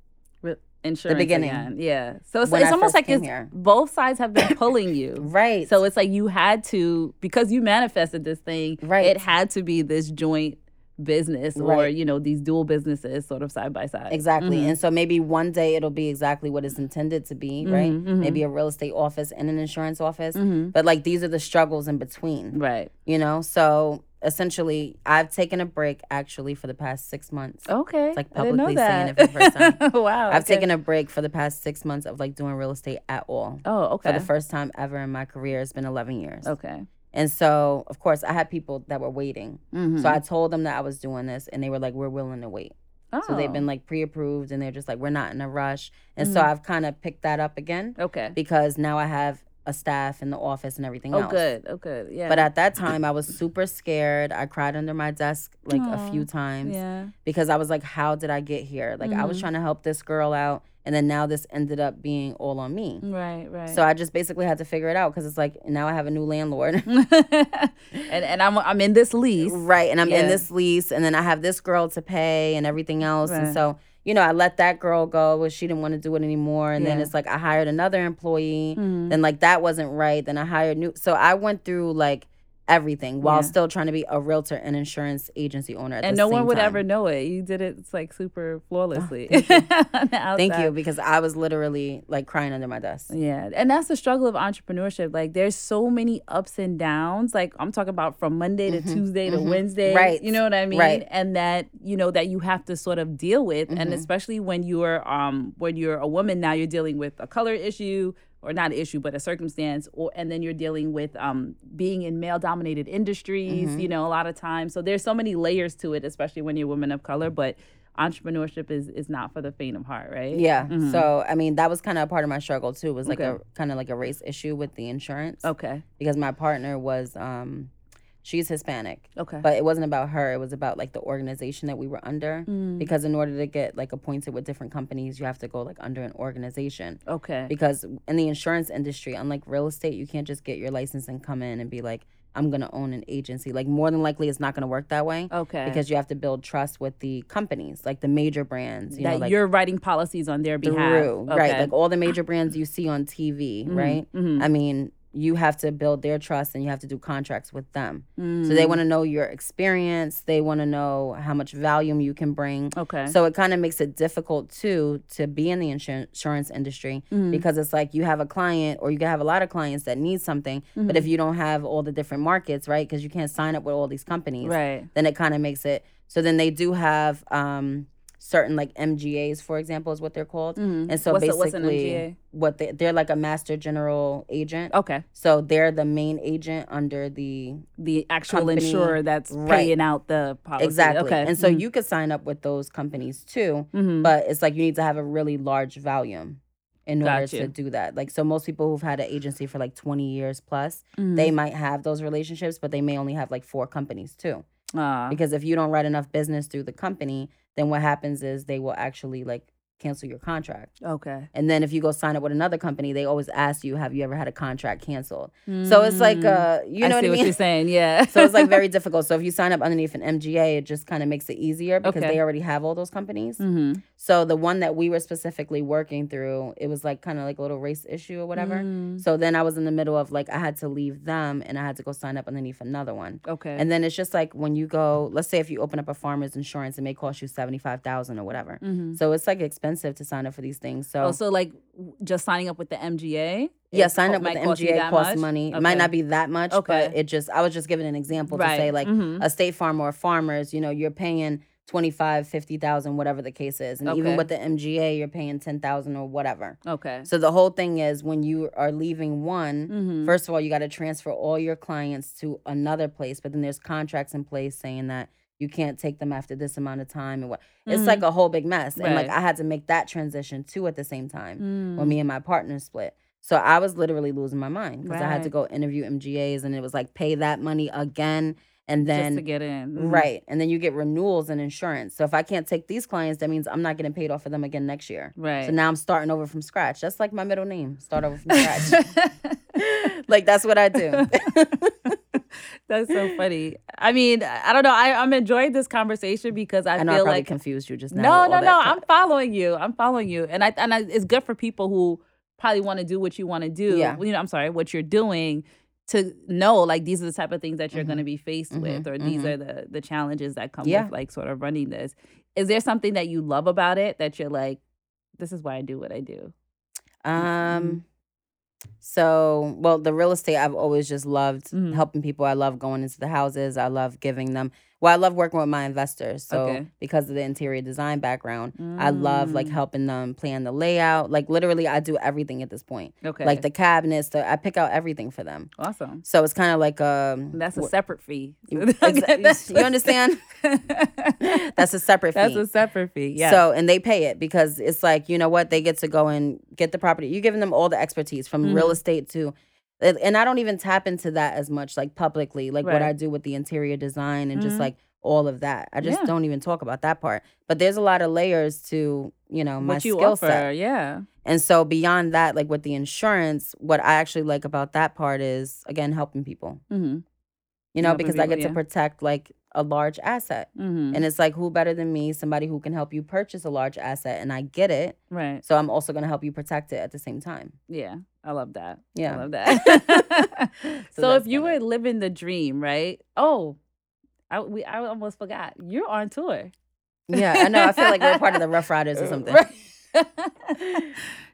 Insurance beginning. again. Yeah. So it's, it's almost like it's here. both sides have been pulling you. right. So it's like you had to because you manifested this thing. Right. It had to be this joint business or you know these dual businesses sort of side by side. Exactly. Mhm. And so maybe one day it'll be exactly what it's intended to be, right? Mhm, mhm. Maybe a real estate office and an insurance office. Mhm. But like these are the struggles in between, Right. you know? So essentially, I've taken a break actually for the past six months. Okay. It's like I didn't know publicly saying it for the first time. wow. I've okay. taken a break for the past six months of like doing real estate at all. Oh, okay. For the first time ever in my career, it's been 11 years. okay. And so, of course, I had people that were waiting. Mhm. So I told them that I was doing this, and they were like, we're willing to wait. oh. So they've been like pre approved, and they're just like, we're not in a rush. And so Mhm. I've kind of picked that up again okay. because now I have a staff in the office and everything Oh, else. Oh, good. Oh, good. Yeah. But at that time, I was super scared. I cried under my desk like a few times yeah. because I was like, how did I get here? Like, I was Mhm. trying to help this girl out, and then now this ended up being all on me. Right. Right. So I just basically had to figure it out because it's like now I have a new landlord. and and I'm I'm in this lease. right. And I'm in this lease, and then I have this girl to pay and everything else. And so, you know, I let that girl go, but she didn't want to do it anymore. And then it's like I hired another employee. Mhm. Then like that wasn't right. Then I hired new. So I went through like everything while Yeah. still trying to be a realtor and insurance agency owner at and no one would time. ever know it. You did it. It's like super flawlessly. thank you. Thank you because I was literally like crying under my desk. Yeah, and that's the struggle of entrepreneurship. Like, there's so many ups and downs. Like, I'm talking about from Monday to Tuesday to mhm. Wednesday. Right. You know what I mean? Right. And that you know that you have to sort of deal with, and Mhm. especially when you're um when you're a woman now, you're dealing with a color issue or not an issue, but a circumstance, or and then you're dealing with um being in male dominated industries. Mhm. You know, a lot of times. So there's so many layers to it, especially when you're a woman of color. But entrepreneurship is is not for the faint of heart, right? Yeah. Mhm. So I mean, that was kind of a part of my struggle too. Was like Okay. a kind of like a race issue with the insurance Okay. because my partner was um she's Hispanic, Okay. but it wasn't about her. It was about like the organization that we were under. Mm, Because in order to get like appointed with different companies, you have to go like under an organization. okay. Because in the insurance industry, unlike real estate, you can't just get your license and come in and be like, I'm gonna own an agency. Like more than likely, it's not gonna work that way. Okay. Because you have to build trust with the companies, like the major brands. You that know, like you're writing policies on their behalf. through right like all the major brands you see on tv Mhm, right mhm. i mean you have to build their trust and you have to do contracts with them so Mm. they want to know your experience they want to know how much volume you can bring Okay. so it kind of makes it difficult too to be in the insur- insurance industry Mhm. because it's like you have a client or you can have a lot of clients that need something but Mm-hmm. if you don't have all the different markets right because you can't sign up with all these companies right. then it kind of makes it so then they do have um certain like MGAs for example is what they're called Mhm. and so what's, a- basically MGA? what they, they're like a master general agent Okay. so they're the main agent under the The actual Company- insurer that's right. paying out the policy. exactly Okay. and so Mhm. you could sign up with those companies too Mhm. but it's like you need to have a really large volume in order you. to do that like so most people who've had an agency for like 20 years plus they might have those relationships but they may only have like four companies too Ah, because if you don't write enough business through the company then what happens is they will actually like cancel your contract. Okay. And then if you go sign up with another company, they always ask you, have you ever had a contract canceled? So it's like, uh, you know Mm. I what I what mean? you're saying. Yeah. so it's like very difficult. So if you sign up underneath an MGA, it just kind of makes it easier because Okay. they already have all those companies. mm-hmm. So the one that we were specifically working through, it was like kind of like a little race issue or whatever. Mm. So then I was in the middle of like I had to leave them and I had to go sign up underneath another one. Okay. And then it's just like when you go, let's say if you open up a farmer's insurance, it may cost you seventy five thousand or whatever. Mhm. So it's like expensive to sign up for these things. So Oh, so like just signing up with the MGA? yeah, sign up with the MGA costs much? money. It might not be that much, Okay. but it just I was just giving an example to say Right. like Mhm. a state farm or farmers, you know, you're paying 25, 50,000, whatever the case is. And Okay. even with the MGA, you're paying 10,000 or whatever. Okay. So the whole thing is when you are leaving one, Mhm. first of all, you got to transfer all your clients to another place, but then there's contracts in place saying that you can't take them after this amount of time and what. It's like a whole big mess. And like Mm-hmm. I had to make that transition too at the same time Mm. when me and my partner split. So I was literally losing my mind because I had to go interview MGAs and it was like pay that money again and just then to get in. Mhm. right and then you get renewals and insurance. So if I can't take these clients, that means I'm not getting paid off of them again next year. Right. So now I'm starting over from scratch. That's like my middle name. Start over from scratch. like that's what I do. That's so funny. I mean, I don't know. I, I'm enjoying this conversation because I, I know I feel probably like confused you just now. no, no, no. I'm following you. I'm following you, and I and I, it's good for people who probably want to do what you want to do. Yeah. You know, I'm sorry, what you're doing to know like these are the type of things that you're Mhm. going to be faced Mhm, with, or these mhm. are the the challenges that come Yeah. with like sort of running this. Is there something that you love about it that you're like, this is why I do what I do? Um. So, well, the real estate I've always just loved Mhm. helping people. I love going into the houses. I love giving them. Well, I love working with my investors. So, Okay. because of the interior design background, I love like Mm. helping them plan the layout. Like literally, I do everything at this point. Okay. Like the cabinets, the I pick out everything for them. awesome. So it's kind of like um. That's a separate fee. Exa- you understand? That's a separate fee. That's a separate fee. Yeah. So and they pay it because it's like you know what they get to go and get the property. You're giving them all the expertise from real Mhm. estate to, and I don't even tap into that as much like publicly, like what I do with the interior design and just Mhm. like all of that. I just Yeah. don't even talk about that part. But there's a lot of layers to you know my what you skill offer, set. yeah. And so beyond that, like with the insurance, what I actually like about that part is again helping people. Mm-hmm. You know, Helping because I get yeah. to protect like a large asset. Mm-hmm. And it's like, who better than me, somebody who can help you purchase a large asset? And I get it. right. So I'm also going to help you protect it at the same time. Yeah. I love that. Yeah. I love that. So so if you kinda- were living the dream, right? Oh, I we I almost forgot. You're on tour. Yeah, I know. I feel like we're part of the Rough Riders or something.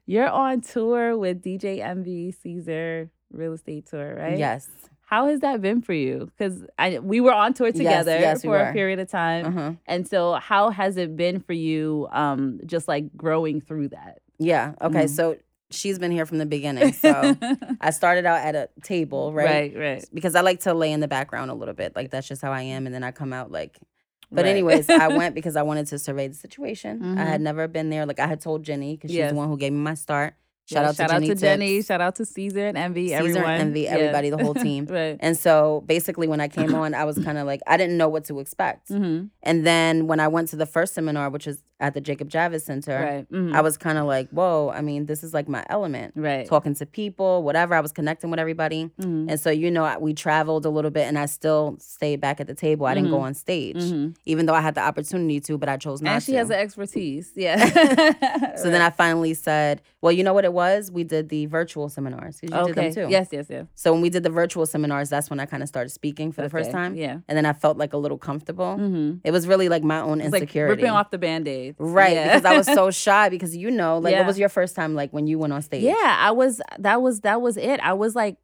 You're on tour with DJ Envy Cesar Real Estate Tour, right? Yes. How has that been for you? Because we were on tour together yes, we for a period of time, Uh-huh. and so how has it been for you? Um, just like growing through that. Yeah. Okay. Mhm. So she's been here from the beginning. So I started out at a table, right? right, right. Because I like to lay in the background a little bit. Like that's just how I am. And then I come out like But Right. anyways, I went because I wanted to survey the situation. I Mhm. had never been there. Like I had told Jenny because she's Yes. the one who gave me my start. Shout Yeah, out to shout Jenny. out to Jenny. Shout out to Cesar and Envy. Cesar everyone. and Envy, Yeah. everybody, the whole team. right. And so basically, when I came on, I was kind of like, I didn't know what to expect. Mm-hmm. And then when I went to the first seminar, which was at the Jacob Javits Center, Right. mhm. I was kind of like, whoa, I mean, this is like my element. right. Talking to people, whatever. I was connecting with everybody. Mhm. And so, you know, I- we traveled a little bit and I still stayed back at the table. I didn't go Mhm. on stage, Mhm. even though I had the opportunity to, but I chose not to. And she to. has the expertise. Yeah. so then I finally said, well, you know what it was? We did the virtual seminars. You did okay. them too. Yes. Yes. Yes. So when we did the virtual seminars, that's when I kind of started speaking for the first time. Yeah. And then I felt like a little comfortable. Mm-hmm. It was really like my own It's like insecurity. ripping off the band-aid. right. Yeah. Because I was so shy because you know, like Yeah. what was your first time like when you went on stage? Yeah, I was. That was that was it. I was like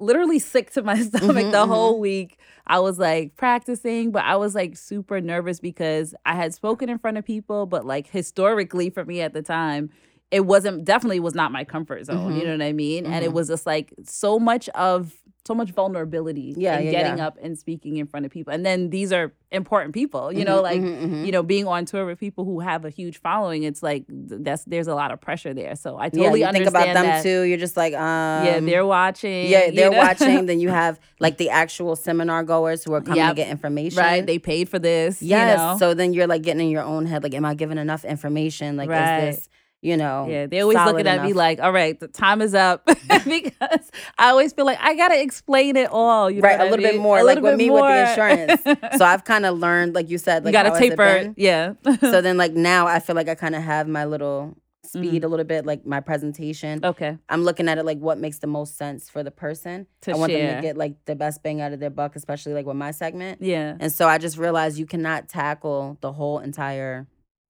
literally sick to my stomach Mhm, the mhm. whole week. I was like practicing, but I was like super nervous because I had spoken in front of people, but like historically for me at the time, it wasn't definitely was not my comfort zone. You Mhm. know what I mean? And it Mhm. was just like so much of so much vulnerability Yeah, in yeah, getting yeah. up and speaking in front of people. And then these are important people, you know, like mhm, mhm. you know, being on tour with people who have a huge following, it's like that's there's a lot of pressure there. So I yeah, totally you think about them that. too. You're just like, um, yeah, they're watching. yeah, they're know? watching. Then you have like the actual seminar goers who are coming Yep. to get information. right. They paid for this. Yes. You know? So then you're like getting in your own head, like, am I giving enough information? Like, Right. is this, you know? Yeah, they always looking at me like, all right, the time is up because I always feel like I gotta explain it all. You right, a I little bit mean? more. A Like with bit me with the insurance. so I've kind of learned, like you said, like you gotta taper. Yeah. so then, like now, I feel like I kind of have my little speed mm-hmm. a little bit, like my presentation. okay. I'm looking at it like what makes the most sense for the person. To I want them to get like the best bang out of their buck, especially like with my segment. Yeah. And so I just realized you cannot tackle the whole entire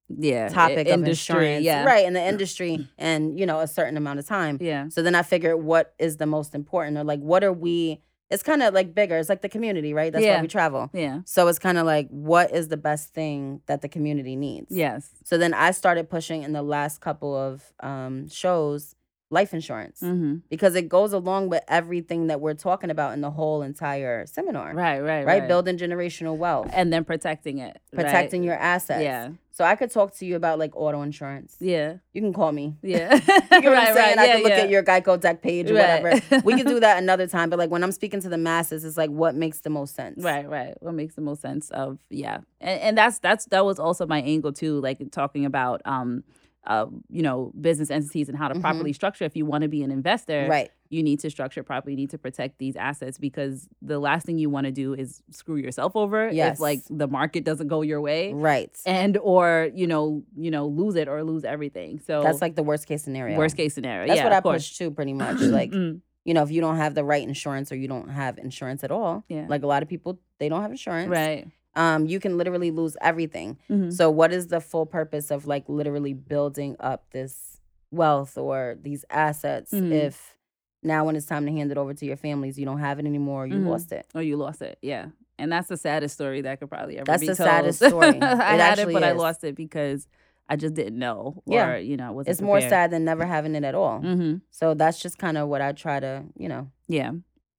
Yeah. topic I- of industry. insurance, Yeah. right, in the industry, and you know a certain amount of time. Yeah. So then I figured, what is the most important, or like what are we? It's kind of like bigger. It's like the community, right? That's Yeah. why we travel. Yeah. So it's kind of like what is the best thing that the community needs. Yes. So then I started pushing in the last couple of um, shows life insurance Mm-hmm. because it goes along with everything that we're talking about in the whole entire seminar. Right. Right. Right, building generational wealth, and then protecting it. right? protecting your assets. Yeah. So I could talk to you about like auto insurance. Yeah. You can call me. Yeah. You know what right. Right. I can look yeah. at your Geico deck page or Right. whatever. We can do that another time. But like when I'm speaking to the masses, it's like what makes the most sense. Right, right. What makes the most sense of yeah, and, and that's that's that was also my angle too, like talking about um, uh, you know, business entities and how to Mhm. properly structure. If you want to be an investor, Right. you need to structure properly. You need to protect these assets because the last thing you want to do is screw yourself over Yes. if like the market doesn't go your way, Right. and or you know, you know, lose it or lose everything. So That's like the worst case scenario. worst case scenario. That's yeah, what I course. push too, pretty much. like, Mm, you know, if you don't have the right insurance or you don't have insurance at all, Yeah. like a lot of people, they don't have insurance. right. Um, you can literally lose everything. Mhm. So what is the full purpose of like literally building up this wealth or these assets Mhm. if now when it's time to hand it over to your families, you don't have it anymore, you Mhm. lost it. Oh, you lost it. Yeah. And that's the saddest story that could probably ever That's be the told. saddest story. I It had it, but I lost it because I just didn't know. Or, Yeah. you know, It's more sad than never having it at all. Mm-hmm. So that's just kind of what I try to, you know, Yeah.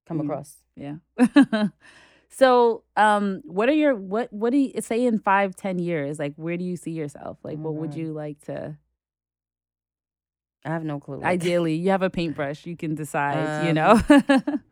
come Mhm. across. Yeah. so, um, what are your what what do you say in five, ten years? Like where do you see yourself? Like Oh what would you like to I have no clue. Ideally you have a paintbrush, you can decide, you Um, know?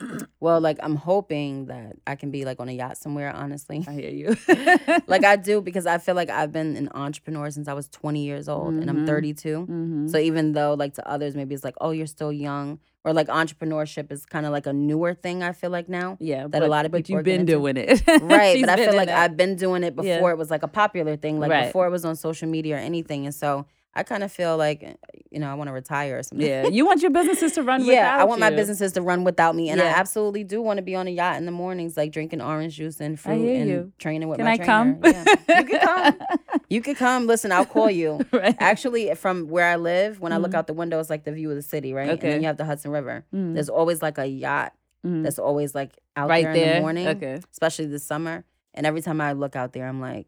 well, like I'm hoping that I can be like on a yacht somewhere, honestly. I hear you. like I do because I feel like I've been an entrepreneur since I was 20 years old and I'm Mhm. 32. Mhm. So even though like to others maybe it's like, "Oh, you're still young," or like entrepreneurship is kind of like a newer thing I feel like now. yeah, that a lot of people are you've been doing it. Right, but I feel like it. I've been doing it before Yeah. it was like a popular thing, like Right. before it was on social media or anything. And so I kind of feel like, eh, you know, I want to retire or something. Yeah, you want your businesses to run yeah, I want my businesses to run without me, and I absolutely do want to be on a yacht in the mornings, like drinking orange juice and fruit and you. training with Can my I trainer. come? Yeah. You can come. You could come. Listen, I'll call you. right. Actually, from where I live, when I look Mhm. out the window, it's like the view of the city, right? And Okay. then you have the Hudson River. Mhm. There's always like a yacht Mhm. that's always like out right there in there. the morning, Okay. especially this summer. And every time I look out there, I'm like,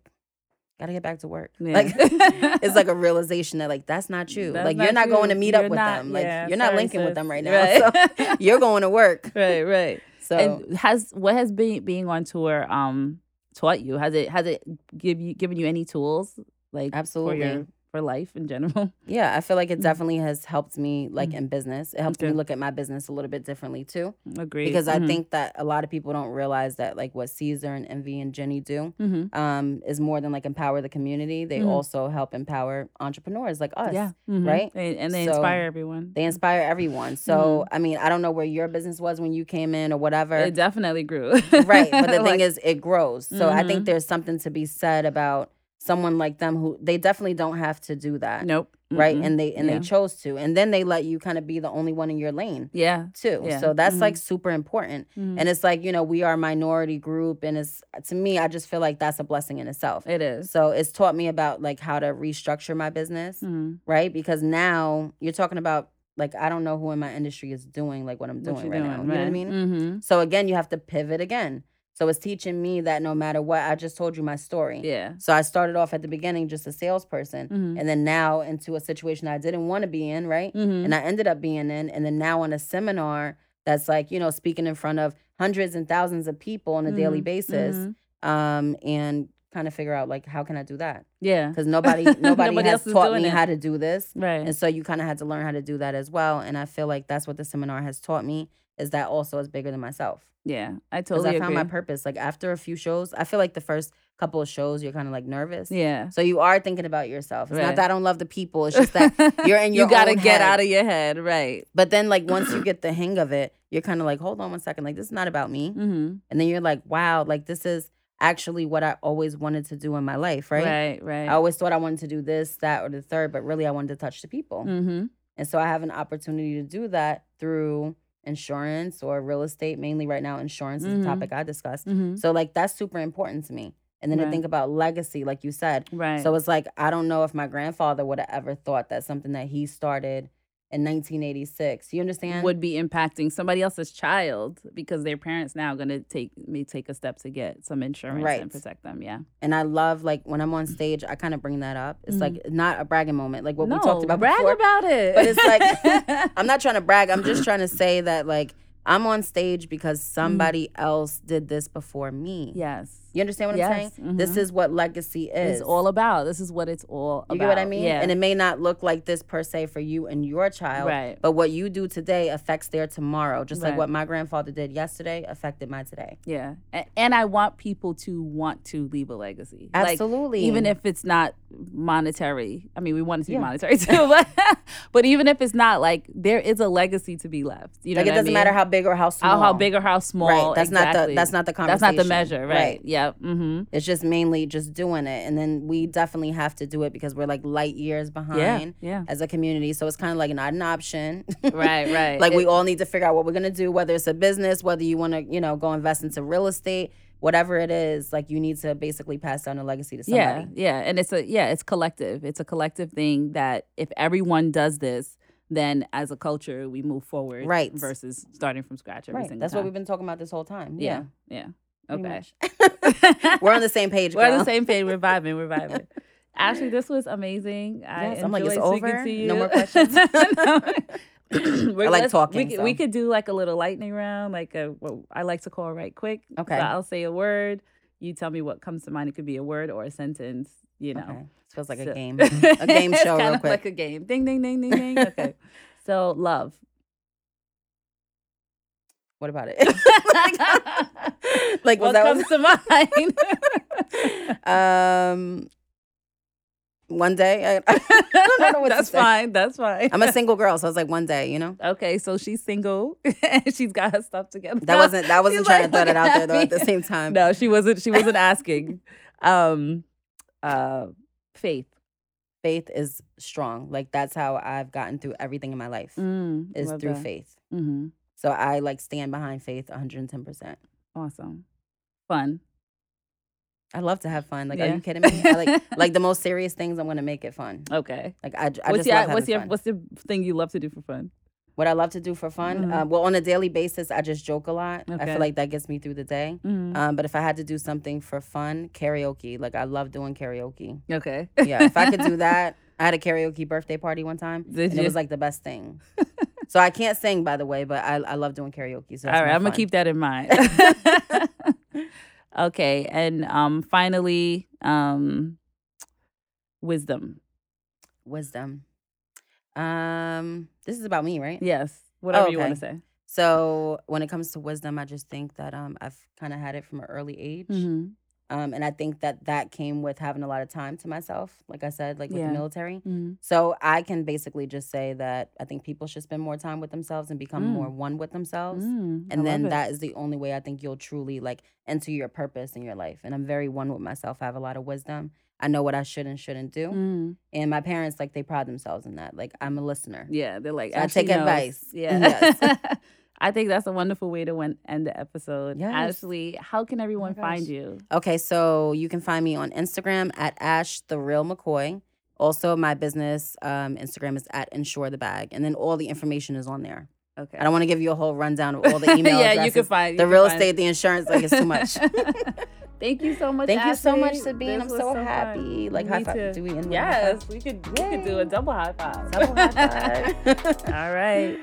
gotta get back to work. Yeah. Like it's like a realization that like that's not you. That's like you're not not going to meet You're up with not- them. Like yeah, you're not sorry, linking with them right now. Right. So you're going to work. right, right. So and has what has being being on tour um taught you? Has it has it give you given you any tools like Absolutely. For life in general? yeah, I feel like it Mhm. definitely has helped me like Mhm. in business. It helps me look at my business a little bit differently too. Agreed. Because I think that a lot of people don't realize that like what Cesar and Envy and Jenny do hmm um, is more than like empower the community. They Mhm. also help empower entrepreneurs like us. yeah, mhm. right? They- and they So, inspire everyone. They inspire everyone. So I mean, I don't know where your business was when you came in or whatever. it definitely grew. right. But the Like, thing is it grows. So I think there's something to be said about someone like them who they definitely don't have to do that. nope. Right. Mm-mm. And they and Yeah. they chose to. And then they let you kind of be the only one in your lane yeah. too. Yeah. So that's Mhm. like super important. Mhm. And it's like, you know, we are a minority group and it's to me, I just feel like that's a blessing in itself. it is. So it's taught me about like how to restructure my business, Mhm. right? Because now you're talking about like I don't know who in my industry is doing like what I'm doing What right doing? now. You know what I mean? Mm-hmm. So again, you have to pivot again. So it's teaching me that no matter what, I just told you my story. Yeah. So I started off at the beginning just a salesperson, Mhm. and then now into a situation I didn't want to be in, right? Mhm. And I ended up being in, and then now on a seminar that's like you know speaking in front of hundreds and thousands of people on a daily Mhm, basis mhm. um and kind of figure out like how can i do that Yeah. because nobody nobody, Nobody has taught me it. how to do this Right. and so you kind of had to learn how to do that as well and i feel like that's what the seminar has taught me is that also is bigger than myself yeah. I because totally i found agree. my purpose like after a few shows i feel like the first couple of shows you're kind of like nervous yeah. so you are thinking about yourself it's Right. not that i don't love the people it's just that you're in your you gotta get head. out of your head, right? but then like once you get the hang of it you're kind of like hold on one second like this is not about me Mm-hmm. and then you're like wow like this is actually what i always wanted to do in my life right, Right. Right. i always thought i wanted to do this that or the third but really i wanted to touch the people mm-hmm. and so i have an opportunity to do that through insurance or real estate mainly right now insurance is Mhm. the topic i discuss. Mm-hmm. so like that's super important to me and then to Right. think about legacy like you said Right. so it's like I don't know if my grandfather would have ever thought that something that he started in 1986. You understand? would be impacting somebody else's child because their parents now going to take may take a step to get some insurance Right. and protect them. Yeah. and I love like when I'm on stage, I kind of bring that up. It's like not a bragging moment, like what Mm-hmm. no, we talked about brag before. about it. But it's like I'm not trying to brag. I'm just trying to say that like I'm on stage because somebody else did this before me. yes, You understand what Yes, I'm saying? This mhm. is what legacy is. it's all about. This is what it's all about. You get what I mean? Yeah. And it may not look like this per se for you and your child, Right. but what you do today affects their tomorrow. Just like what my grandfather did yesterday affected my today. yeah, and I want people to want to leave a legacy. Like, Absolutely. even if it's not monetary. I mean, we want it to be Yeah. monetary too, but, but even if it's not, like there is a legacy to be left. You know, like it what I doesn't mean? matter how big or how small. how, how big or how small. Right. That's not the exactly. that's not the conversation. That's not the measure, right? Yeah. Mm-hmm. It's just mainly just doing it. And then we definitely have to do it because we're like light years behind Yeah. Yeah. as a community. So it's kind of like not an option. Right. Right. like we all need to figure out what we're gonna do, whether it's a business, whether you wanna, you know, go invest into real estate, whatever it is, like you need to basically pass down a legacy to somebody. Yeah, yeah, and it's a yeah, it's collective. It's a collective thing that if everyone does this, then as a culture we move forward, Right. Versus starting from scratch every Right. single That's time. what we've been talking about this whole time. yeah, Yeah. yeah. Okay, we're on the same page. we're on the same page. We're vibing. We're vibing. Ashley, this was amazing. I Yes, I'm like, it's over? to you. No more questions? I like talking, We could, so. we could do like a little lightning round, like a what I like to call right quick. Okay. So I'll say a word. You tell me what comes to mind. It could be a word or a sentence. You know. Okay. This feels like So- a game. A game show, kind real of quick. Like a game. Ding, ding, ding, ding, ding. Okay. so love. What about it? like was what that comes to mind? um one day I, I don't know what That's fine. That's fine. I'm a single girl, so I was like one day, you know. okay, so she's single and she's got her stuff together. That wasn't that wasn't She's trying like to throw it out there though at the same time. No, she wasn't. She wasn't asking. Um, uh, faith. Faith is strong. Like that's how I've gotten through everything in my life Mm, is through that. faith. Mm-hmm. So I like stand behind faith 110%. Awesome. Fun. I love to have fun. Like, are Yeah. you kidding me? I like like the most serious things. I'm gonna make it fun. Okay. Like I, I what's just your what's your fun. what's the thing you love to do for fun? what I love to do for fun. Mhm. Uh, well, on a daily basis, I just joke a lot. I feel like that gets me through the day. Mm. Um, but if I had to do something for fun, karaoke. Like I love doing karaoke. okay. Yeah, if I could do that, I had a karaoke birthday party one time, Did and it was like the best thing. so I can't sing, by the way, but I, I love doing karaoke. So All right, I'm gonna keep that in mind. okay, and um, finally, um, wisdom. wisdom. Um, this is about me, right? Yes, whatever you want to say. So when it comes to wisdom, I just think that um I've kind of had it from an early age. Mm-hmm. Um, and I think that that came with having a lot of time to myself, like I said, like with Yeah. the military. Mm-hmm. So I can basically just say that I think people should spend more time with themselves and become Mm. more one with themselves. Mm, I And then that is the only way I think you'll truly like enter your purpose in your life. And I'm very one with myself. I have a lot of wisdom. I know what I should and shouldn't do. Mm. And my parents, like, they pride themselves in that. Like, I'm a listener. Yeah, they're like, So I take knows. advice. Yeah. Yes. I think that's a wonderful way to win- end the episode. Yes. Ashley, how can everyone find you? Okay, so you can find me on Instagram at Ash the Real McCoy. Also, my business um, Instagram is at Insure the Bag, and then all the information is on there. Okay. I don't want to give you a whole rundown of all the email yeah, addresses. you can find you the can real find- estate, the insurance, like it's too much. Thank you so much. Thank you so much, Ashley. Sabine. This I'm was so, fun. happy. Like Me high five. too. Do we end with a high Yes, we could. We could do a double high five. five? Double high five. All right.